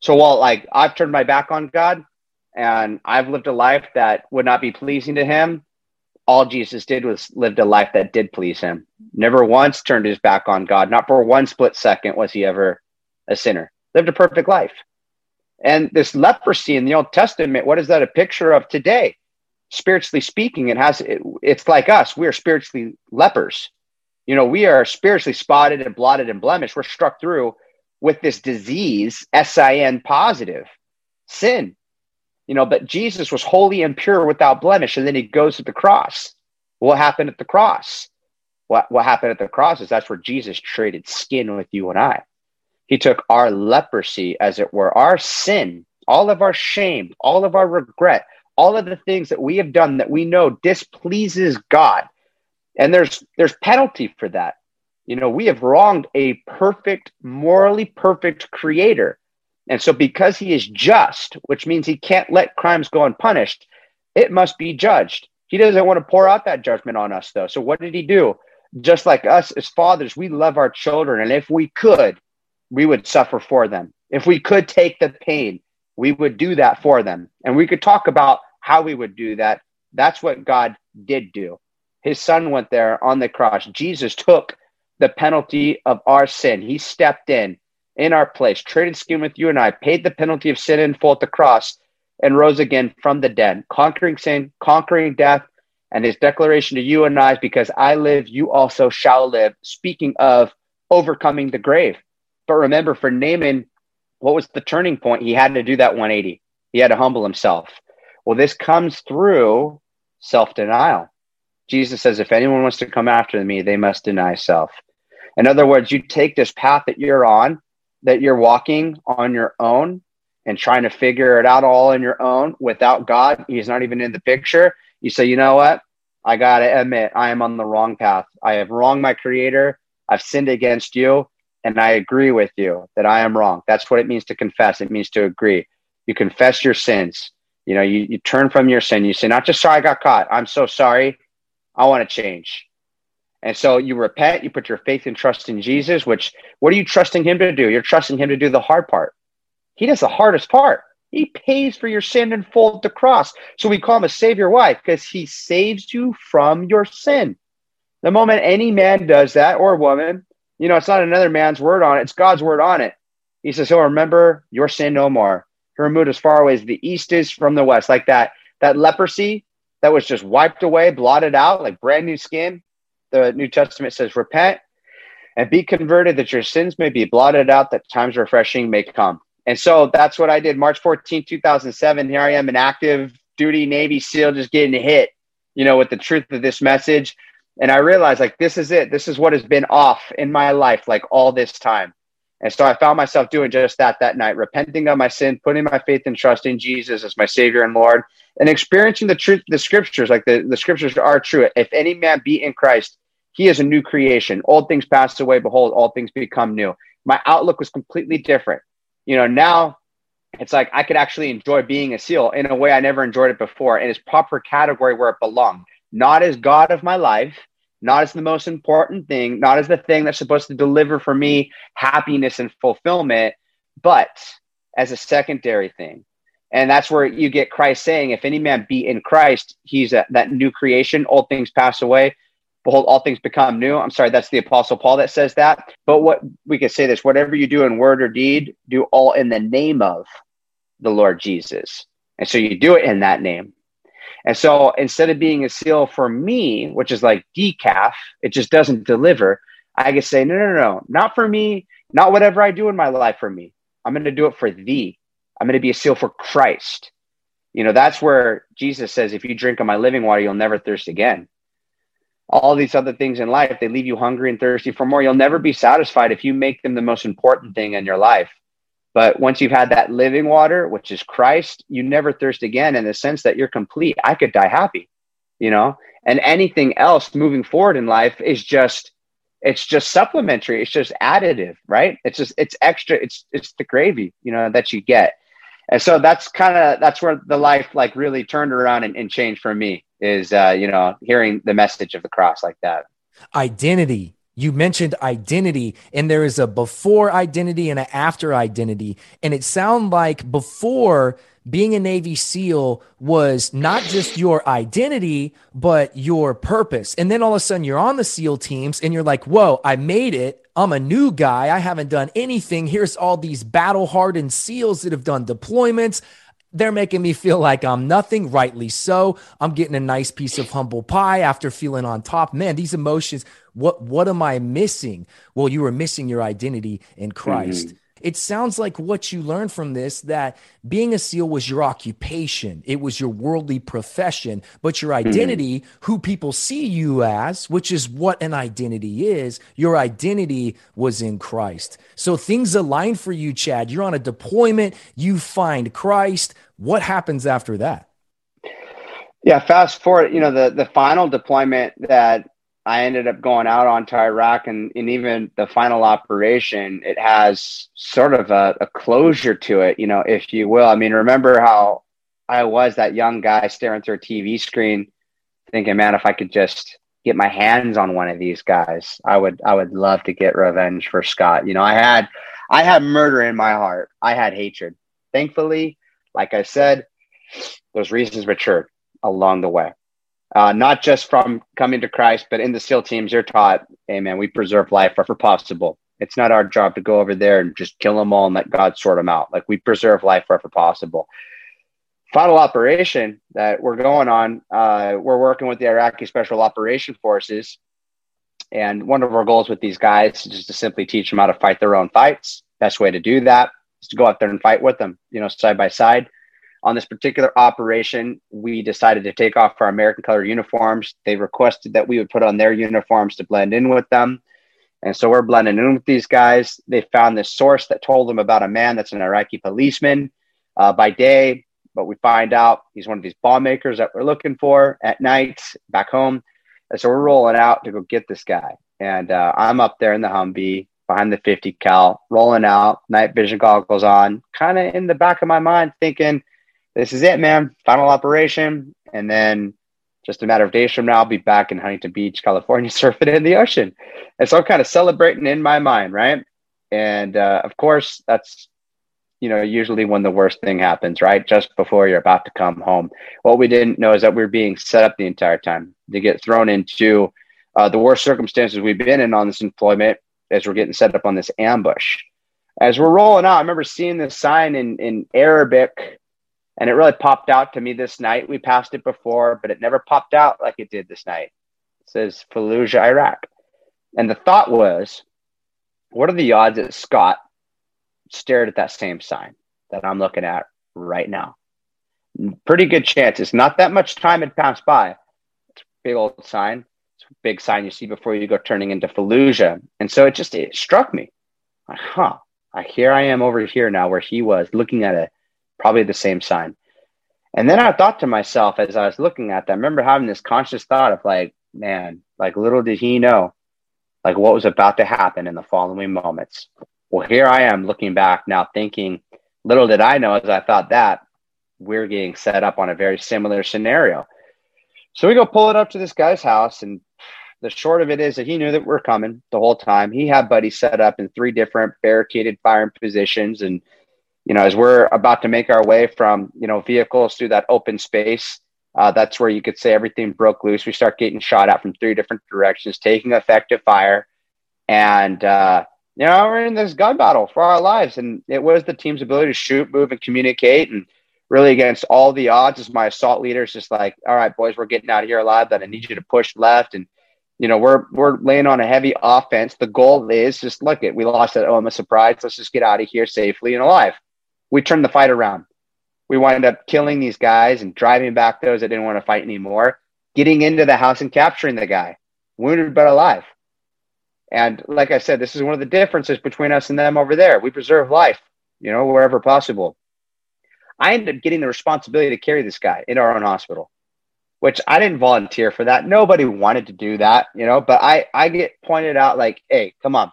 So while like I've turned my back on God, and I've lived a life that would not be pleasing to him. All Jesus did was lived a life that did please him. Never once turned his back on God. Not for one split second was he ever a sinner. Lived a perfect life. And this leprosy in the Old Testament, what is that a picture of today? Spiritually speaking, it has it, it's like us. We are spiritually lepers. You know, we are spiritually spotted and blotted and blemished. We're struck through with this disease, S-I-N positive, sin. You know, but Jesus was holy and pure without blemish. And then he goes to the cross. What happened at the cross? What, what happened at the cross is that's where Jesus traded skin with you and I. He took our leprosy, as it were, our sin, all of our shame, all of our regret, all of the things that we have done that we know displeases God. And there's there's penalty for that. You know, we have wronged a perfect, morally perfect creator. And so because he is just, which means he can't let crimes go unpunished, it must be judged. He doesn't want to pour out that judgment on us though. So what did he do? Just like us as fathers, we love our children and if we could, we would suffer for them. If we could take the pain, we would do that for them. And we could talk about how we would do that. That's what God did do. His son went there on the cross. Jesus took the penalty of our sin. He stepped in in our place, traded skin with you and I, paid the penalty of sin in full at the cross, and rose again from the dead, conquering sin, conquering death. And his declaration to you and I is because I live, you also shall live, speaking of overcoming the grave. But remember, for Naaman, what was the turning point? He had to do that 180. He had to humble himself. Well, this comes through self denial. Jesus says, if anyone wants to come after me, they must deny self. In other words, you take this path that you're on, that you're walking on your own and trying to figure it out all on your own without God. He's not even in the picture. You say, you know what? I got to admit, I am on the wrong path. I have wronged my creator. I've sinned against you and I agree with you that I am wrong. That's what it means to confess. It means to agree. You confess your sins. You know, you, you turn from your sin. You say, not just sorry I got caught. I'm so sorry. I want to change. And so you repent, you put your faith and trust in Jesus, which what are you trusting him to do? You're trusting him to do the hard part. He does the hardest part. He pays for your sin and full at the cross. So we call him a savior. Why? Because he saves you from your sin. The moment any man does that or woman, you know, it's not another man's word on it, it's God's word on it. He says, He'll remember your sin no more. He'll remove as far away as the east is from the west. Like that, that leprosy that was just wiped away, blotted out, like brand new skin. The New Testament says, Repent and be converted that your sins may be blotted out, that times refreshing may come. And so that's what I did. March 14, 2007. Here I am, an active duty Navy SEAL, just getting hit, you know, with the truth of this message and I realized like this is it. This is what has been off in my life like all this time. And so I found myself doing just that that night, repenting of my sin, putting my faith and trust in Jesus as my Savior and Lord, and experiencing the truth, of the scriptures, like the, the scriptures are true. If any man be in Christ, he is a new creation. Old things pass away, behold, all things become new. My outlook was completely different. You know, now it's like I could actually enjoy being a SEAL in a way I never enjoyed it before, in its proper category where it belonged. Not as God of my life, not as the most important thing, not as the thing that's supposed to deliver for me happiness and fulfillment, but as a secondary thing. And that's where you get Christ saying, if any man be in Christ, he's a, that new creation, old things pass away. Behold, all things become new. I'm sorry, that's the Apostle Paul that says that. But what we could say this whatever you do in word or deed, do all in the name of the Lord Jesus. And so you do it in that name. And so instead of being a seal for me, which is like decaf, it just doesn't deliver. I can say, no, no, no, not for me, not whatever I do in my life for me. I'm going to do it for thee. I'm going to be a seal for Christ. You know, that's where Jesus says, if you drink of my living water, you'll never thirst again. All these other things in life, they leave you hungry and thirsty for more. You'll never be satisfied if you make them the most important thing in your life. But once you've had that living water, which is Christ, you never thirst again in the sense that you're complete. I could die happy, you know? And anything else moving forward in life is just it's just supplementary. It's just additive, right? It's just it's extra, it's it's the gravy, you know, that you get. And so that's kind of that's where the life like really turned around and, and changed for me is uh, you know, hearing the message of the cross like that. Identity. You mentioned identity and there is a before identity and an after identity. And it sounded like before being a navy seal was not just your identity but your purpose. And then all of a sudden you're on the seal teams and you're like whoa i made it. I'm a new guy. I haven't done anything. Here's all these battle hardened seals that have done deployments they're making me feel like I'm nothing, rightly so. I'm getting a nice piece of humble pie after feeling on top. Man, these emotions, what what am I missing? Well, you were missing your identity in Christ. Mm-hmm. It sounds like what you learned from this that being a SEAL was your occupation, it was your worldly profession, but your mm-hmm. identity, mm-hmm. who people see you as, which is what an identity is, your identity was in Christ. So things align for you, Chad. You're on a deployment, you find Christ. What happens after that? Yeah, fast forward, you know, the the final deployment that I ended up going out onto Iraq and, and even the final operation, it has sort of a, a closure to it, you know, if you will. I mean, remember how I was that young guy staring through a TV screen thinking, man, if I could just get my hands on one of these guys, I would I would love to get revenge for Scott. You know, I had I had murder in my heart. I had hatred. Thankfully, like I said, those reasons matured along the way uh, not just from coming to Christ, but in the SEAL teams, you're taught, hey, man, we preserve life wherever possible. It's not our job to go over there and just kill them all and let God sort them out. Like we preserve life wherever possible. Final operation that we're going on, uh, we're working with the Iraqi Special Operation Forces. And one of our goals with these guys is just to simply teach them how to fight their own fights. Best way to do that is to go out there and fight with them, you know, side by side on this particular operation, we decided to take off our American color uniforms. They requested that we would put on their uniforms to blend in with them. And so we're blending in with these guys. They found this source that told them about a man that's an Iraqi policeman uh, by day, but we find out he's one of these bomb makers that we're looking for at night back home. And so we're rolling out to go get this guy. And uh, I'm up there in the Humvee behind the 50 cal, rolling out, night vision goggles on, kind of in the back of my mind thinking, this is it, man. Final operation. And then just a matter of days from now, I'll be back in Huntington Beach, California, surfing in the ocean. And so I'm kind of celebrating in my mind, right? And uh, of course, that's you know usually when the worst thing happens, right? Just before you're about to come home. What we didn't know is that we are being set up the entire time to get thrown into uh, the worst circumstances we've been in on this employment as we're getting set up on this ambush. As we're rolling out, I remember seeing this sign in in Arabic and it really popped out to me this night. We passed it before, but it never popped out like it did this night. It says Fallujah, Iraq. And the thought was, what are the odds that Scott stared at that same sign that I'm looking at right now? Pretty good chances. Not that much time had passed by. It's a big old sign. It's a big sign you see before you go turning into Fallujah. And so it just it struck me. Huh. Here I am over here now where he was looking at it probably the same sign. And then I thought to myself as I was looking at that, I remember having this conscious thought of like, man, like little did he know like what was about to happen in the following moments. Well, here I am looking back now thinking, little did I know as I thought that we're getting set up on a very similar scenario. So we go pull it up to this guy's house and the short of it is that he knew that we're coming the whole time. He had buddies set up in three different barricaded firing positions and you know, as we're about to make our way from, you know, vehicles through that open space, uh, that's where you could say everything broke loose. We start getting shot at from three different directions, taking effective fire. And, uh, you know, we're in this gun battle for our lives. And it was the team's ability to shoot, move, and communicate. And really against all the odds, as my assault leader is just like, all right, boys, we're getting out of here alive. But I need you to push left. And, you know, we're we're laying on a heavy offense. The goal is just look at we lost that OMS surprise. Let's just get out of here safely and alive we turned the fight around. We wind up killing these guys and driving back those that didn't want to fight anymore, getting into the house and capturing the guy, wounded but alive. And like I said, this is one of the differences between us and them over there. We preserve life, you know, wherever possible. I ended up getting the responsibility to carry this guy in our own hospital, which I didn't volunteer for that. Nobody wanted to do that, you know, but I, I get pointed out like, hey, come on,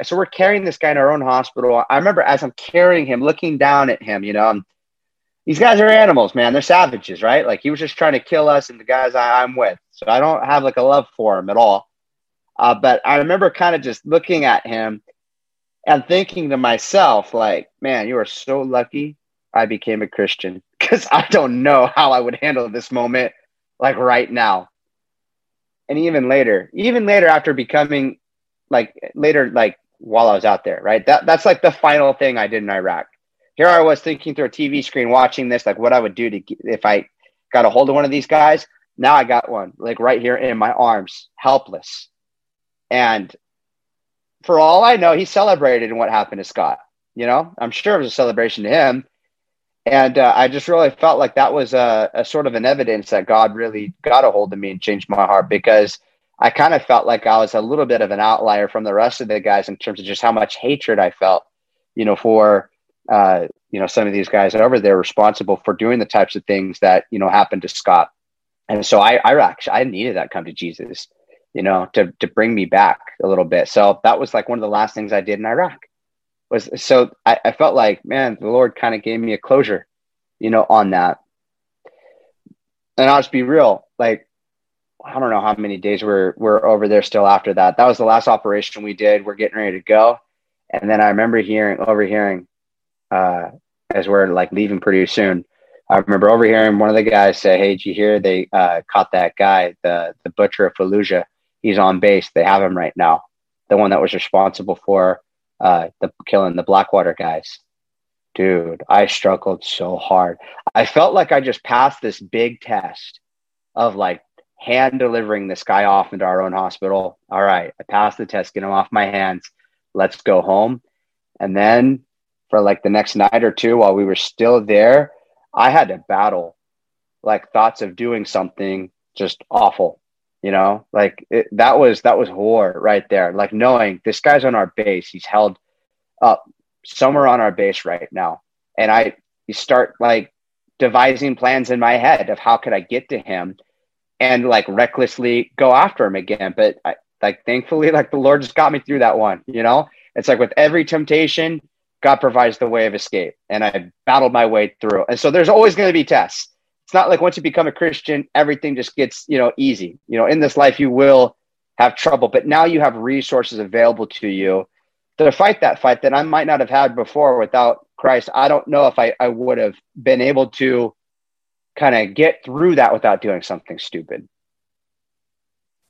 and so we're carrying this guy in our own hospital. I remember as I'm carrying him, looking down at him, you know, I'm, these guys are animals, man. They're savages, right? Like he was just trying to kill us and the guys I, am with. So I don't have like a love for him at all. Uh, but I remember kind of just looking at him and thinking to myself, like, man, you are so lucky I became a Christian because I don't know how I would handle this moment like right now. And even later, even later after becoming like later, like while I was out there, right? That that's like the final thing I did in Iraq. Here I was thinking through a TV screen, watching this, like what I would do to if I got a hold of one of these guys. Now I got one, like right here in my arms, helpless. And for all I know, he celebrated in what happened to Scott. You know, I'm sure it was a celebration to him. And uh, I just really felt like that was a, a, sort of an evidence that God really got a hold of me and changed my heart because I kind of felt like I was a little bit of an outlier from the rest of the guys in terms of just how much hatred I felt, you know, for uh, you know some of these guys over there responsible for doing the types of things that you know happened to Scott. And so I, I actually I needed that come to Jesus, you know, to to bring me back a little bit. So that was like one of the last things I did in Iraq was so I, I felt like, man, the Lord kind of gave me a closure, you know, on that. And I'll just be real, like I don't know how many days we're we're over there still after that. That was the last operation we did. We're getting ready to go. And then I remember hearing overhearing uh as we're like leaving pretty soon. I remember overhearing one of the guys say, Hey, did you hear they uh, caught that guy, the the butcher of Fallujah? He's on base. They have him right now. The one that was responsible for uh, the killing the Blackwater guys. Dude, I struggled so hard. I felt like I just passed this big test of like hand delivering this guy off into our own hospital. All right, I passed the test, get him off my hands. Let's go home. And then for like the next night or two while we were still there, I had to battle like thoughts of doing something just awful you know like it, that was that was horror right there like knowing this guy's on our base he's held up somewhere on our base right now and i you start like devising plans in my head of how could i get to him and like recklessly go after him again but I, like thankfully like the lord just got me through that one you know it's like with every temptation god provides the way of escape and i battled my way through and so there's always going to be tests it's not like once you become a Christian, everything just gets, you know, easy. You know, in this life, you will have trouble, but now you have resources available to you to fight that fight that I might not have had before without Christ. I don't know if I, I would have been able to kind of get through that without doing something stupid.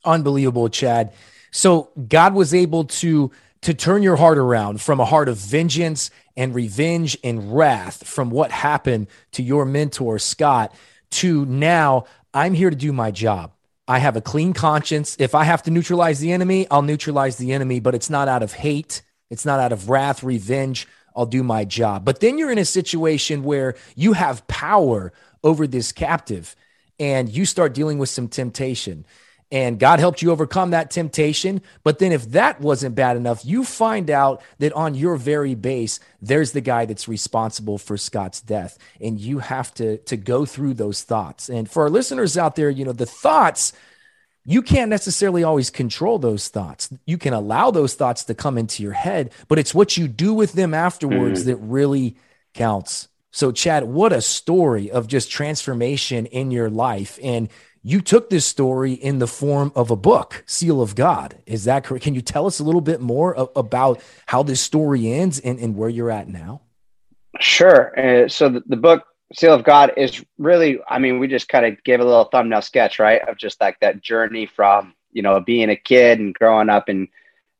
Unbelievable, Chad. So God was able to to turn your heart around from a heart of vengeance and revenge and wrath from what happened to your mentor Scott to now I'm here to do my job. I have a clean conscience. If I have to neutralize the enemy, I'll neutralize the enemy, but it's not out of hate. It's not out of wrath, revenge. I'll do my job. But then you're in a situation where you have power over this captive and you start dealing with some temptation and God helped you overcome that temptation. But then, if that wasn't bad enough, you find out that on your very base, there's the guy that's responsible for Scott's death. And you have to, to go through those thoughts. And for our listeners out there, you know, the thoughts, you can't necessarily always control those thoughts. You can allow those thoughts to come into your head, but it's what you do with them afterwards mm-hmm. that really counts. So, Chad, what a story of just transformation in your life. And you took this story in the form of a book, Seal of God. Is that correct? Can you tell us a little bit more about how this story ends and, and where you're at now? Sure. Uh, so the, the, book, Seal of God, is really, I mean, we just kind of gave a little thumbnail sketch, right? Of just like that journey from, you know, being a kid and growing up in,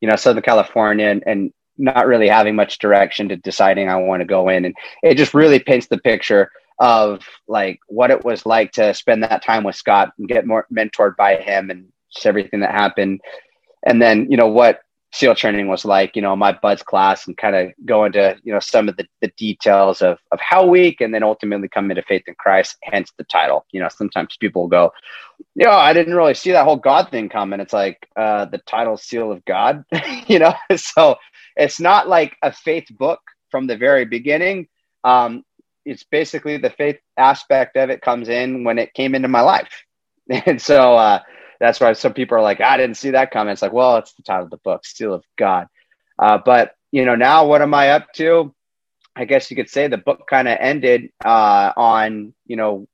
you know, Southern California and, and not really having much direction to deciding I want to go in. And it just really paints the picture of like what it was like to spend that time with Scott and get more mentored by him and just everything that happened. And then, you know, what SEAL training was like, you know, my BUD/S class and kind of go into, you know, some of the, the details of, of how weak and then ultimately come into faith in Christ, hence the title. You know, sometimes people go, you know, I didn't really see that whole God thing coming. It's like uh, the title Seal of God, you know, so it's not like a faith book from the very beginning. Um, it's basically the faith aspect of it comes in when it came into my life. And so uh, that's why some people are like, I didn't see that coming. It's like, well, it's the title of the book, Seal of God. Uh, but, you know, now what am I up to? I guess you could say the book kind of ended uh, on, you know,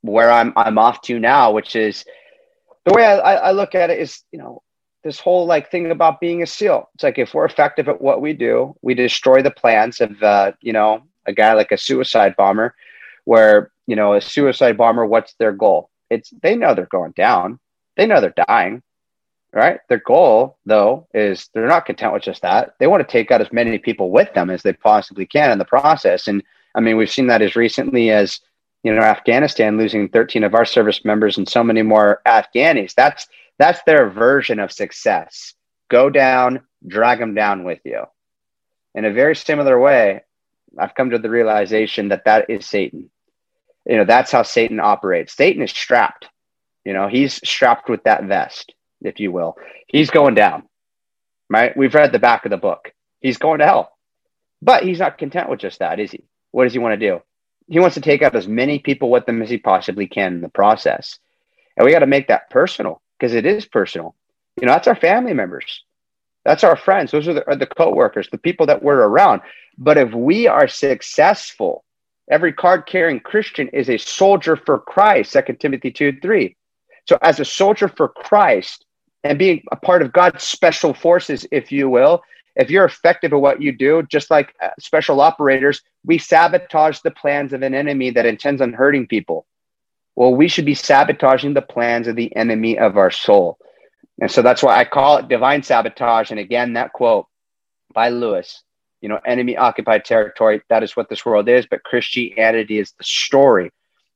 where I'm, I'm off to now, which is the way I, I look at it is, you know, this whole like thing about being a SEAL. It's like if we're effective at what we do, we destroy the plans of uh, you know a guy like a suicide bomber, where you know a suicide bomber. What's their goal? It's they know they're going down. They know they're dying, right? Their goal though is they're not content with just that. They want to take out as many people with them as they possibly can in the process. And I mean, we've seen that as recently as you know Afghanistan losing 13 of our service members and so many more Afghanis. That's that's their version of success. Go down, drag them down with you. In a very similar way, I've come to the realization that that is Satan. You know, that's how Satan operates. Satan is strapped. You know, he's strapped with that vest, if you will. He's going down, right? We've read the back of the book. He's going to hell. But he's not content with just that, is he? What does he want to do? He wants to take out as many people with him as he possibly can in the process. And we got to make that personal because it is personal. You know, that's our family members. That's our friends. Those are the, are the co-workers, the people that we're around. But if we are successful, every card carrying Christian is a soldier for Christ, Second Timothy 2 3. So as a soldier for Christ and being a part of God's special forces, if you will, if you're effective at what you do, just like uh, special operators, we sabotage the plans of an enemy that intends on hurting people well, we should be sabotaging the plans of the enemy of our soul. And so that's why I call it divine sabotage. And again, that quote by Lewis, you know, enemy occupied territory, that is what this world is. But Christianity is the story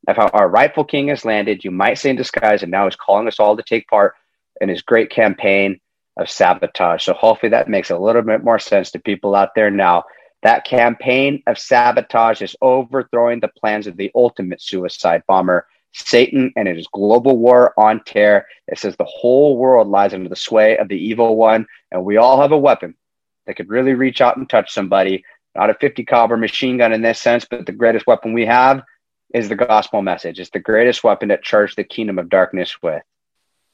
of how our rightful king has landed, you might say in disguise, and now is calling us all to take part in his great campaign of sabotage. So hopefully that makes a little bit more sense to people out there now. That campaign of sabotage is overthrowing the plans of the ultimate suicide bomber Satan and it is global war on terror. It says the whole world lies under the sway of the evil one, and we all have a weapon that could really reach out and touch somebody. Not a 50 caliber machine gun in this sense, but the greatest weapon we have is the gospel message. It's the greatest weapon to charge the kingdom of darkness with.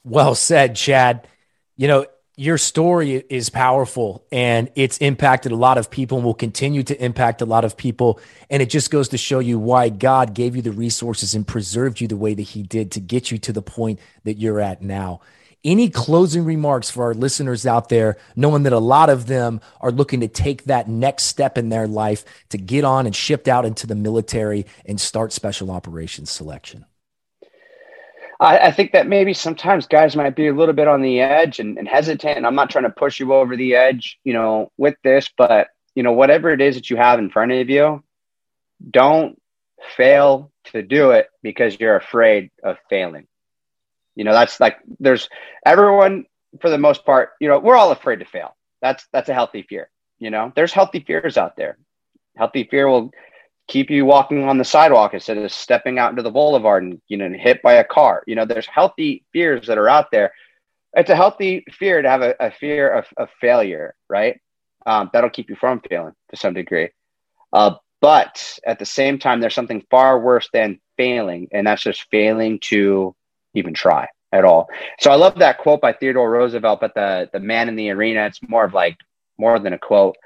Well said, Chad. You know, your story is powerful and it's impacted a lot of people and will continue to impact a lot of people. And it just goes to show you why God gave you the resources and preserved you the way that He did to get you to the point that you're at now. Any closing remarks for our listeners out there, knowing that a lot of them are looking to take that next step in their life to get on and shipped out into the military and start special operations selection? I, I, think that maybe sometimes guys might be a little bit on the edge and, and hesitant. And I'm not trying to push you over the edge, you know, with this, but you know, whatever it is that you have in front of you, don't fail to do it because you're afraid of failing. You know, that's like there's everyone for the most part, you know, we're all afraid to fail. That's that's a healthy fear. You know, there's healthy fears out there. Healthy fear will keep you walking on the sidewalk instead of stepping out into the boulevard and you know hit by a car. You know there's healthy fears that are out there. It's a healthy fear to have a, a fear of, of, failure right? Um, that'll keep you from failing to some degree. Uh, but at the same time there's something far worse than failing and that's just failing to even try at all. So i love that quote by theodore roosevelt but the the man in the arena it's more of like more than a quote.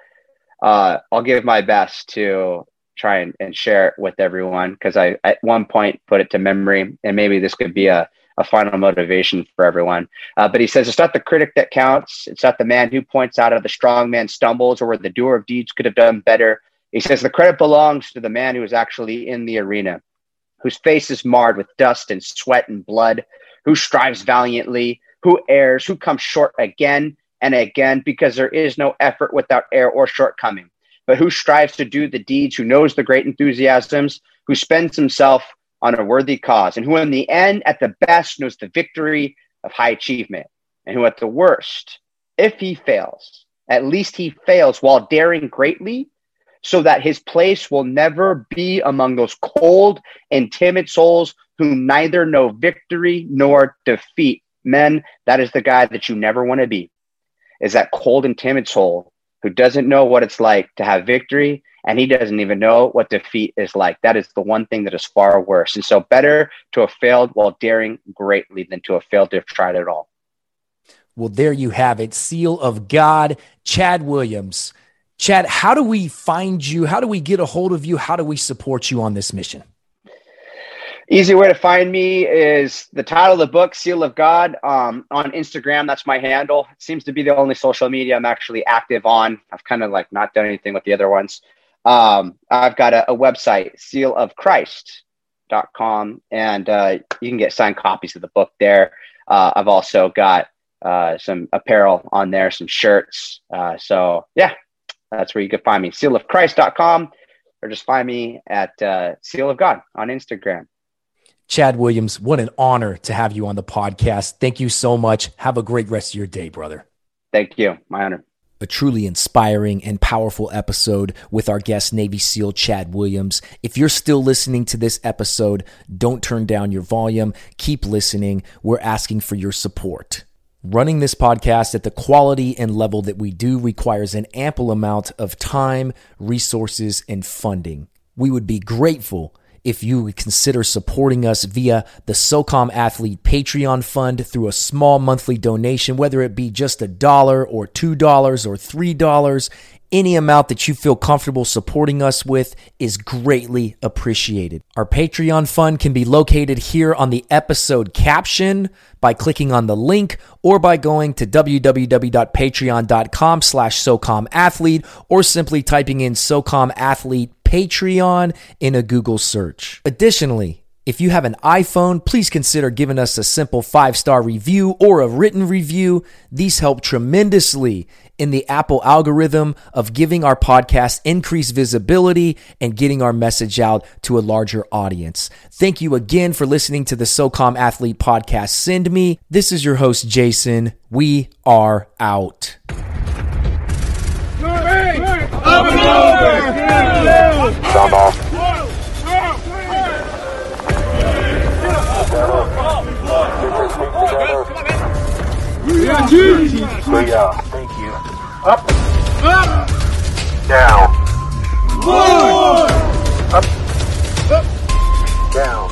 Uh, I'll give my best to try and, and share it with everyone because I at one point put it to memory, and maybe this could be a, a final motivation for everyone. Uh, but he says it's not the critic that counts. It's not the man who points out how the strong man stumbles or where the doer of deeds could have done better. He says the credit belongs to the man who is actually in the arena, whose face is marred with dust and sweat and blood, who strives valiantly, who errs, who comes short again and again because there is no effort without error or shortcoming but who strives to do the deeds, who knows the great enthusiasms, who spends himself on a worthy cause, and who in the end, at the best, knows the victory of high achievement, and who at the worst, if he fails, at least he fails while daring greatly, so that his place will never be among those cold and timid souls who neither know victory nor defeat. Men, that is the guy that you never want to be, is that cold and timid soul who doesn't know what it's like to have victory and he doesn't even know what defeat is like. That is the one thing that is far worse. And so, better to have failed while daring greatly than to have failed to have tried at all. Well, there you have it. Seal of God, Chad Williams. Chad, how do we find you? How do we get a hold of you? How do we support you on this mission? Easy way to find me is the title of the book, Seal of God. Um, on Instagram, that's my handle. It seems to be the only social media I'm actually active on. I've kind of like not done anything with the other ones. Um, I've got a, a website, sealofchrist.com, and uh, you can get signed copies of the book there. Uh, I've also got uh, some apparel on there, some shirts. Uh, so, yeah, that's where you can find me, sealofchrist.com, or just find me at uh, Seal of God on Instagram. Chad Williams, what an honor to have you on the podcast. Thank you so much. Have a great rest of your day, brother. Thank you. My honor. A truly inspiring and powerful episode with our guest, Navy SEAL Chad Williams. If you're still listening to this episode, don't turn down your volume. Keep listening. We're asking for your support. Running this podcast at the quality and level that we do requires an ample amount of time, resources, and funding. We would be grateful if you would consider supporting us via the SOCOM Athlete Patreon Fund through a small monthly donation, whether it be just a dollar or $2 or $3. Any amount that you feel comfortable supporting us with is greatly appreciated. Our Patreon fund can be located here on the episode caption by clicking on the link or by going to www.patreon.com slash SOCOMathlete or simply typing in SOCOM Athlete Patreon in a Google search. Additionally, if you have an iPhone, please consider giving us a simple five star review or a written review. These help tremendously in the Apple algorithm of giving our podcast increased visibility and getting our message out to a larger audience. Thank you again for listening to the SOCOM Athlete Podcast. Send me. This is your host, Jason. We are out. Up and over! Sound off. We are Jesus! We Yeah, Thank you. Up. Up. Down. Lord. Up. Up. Down.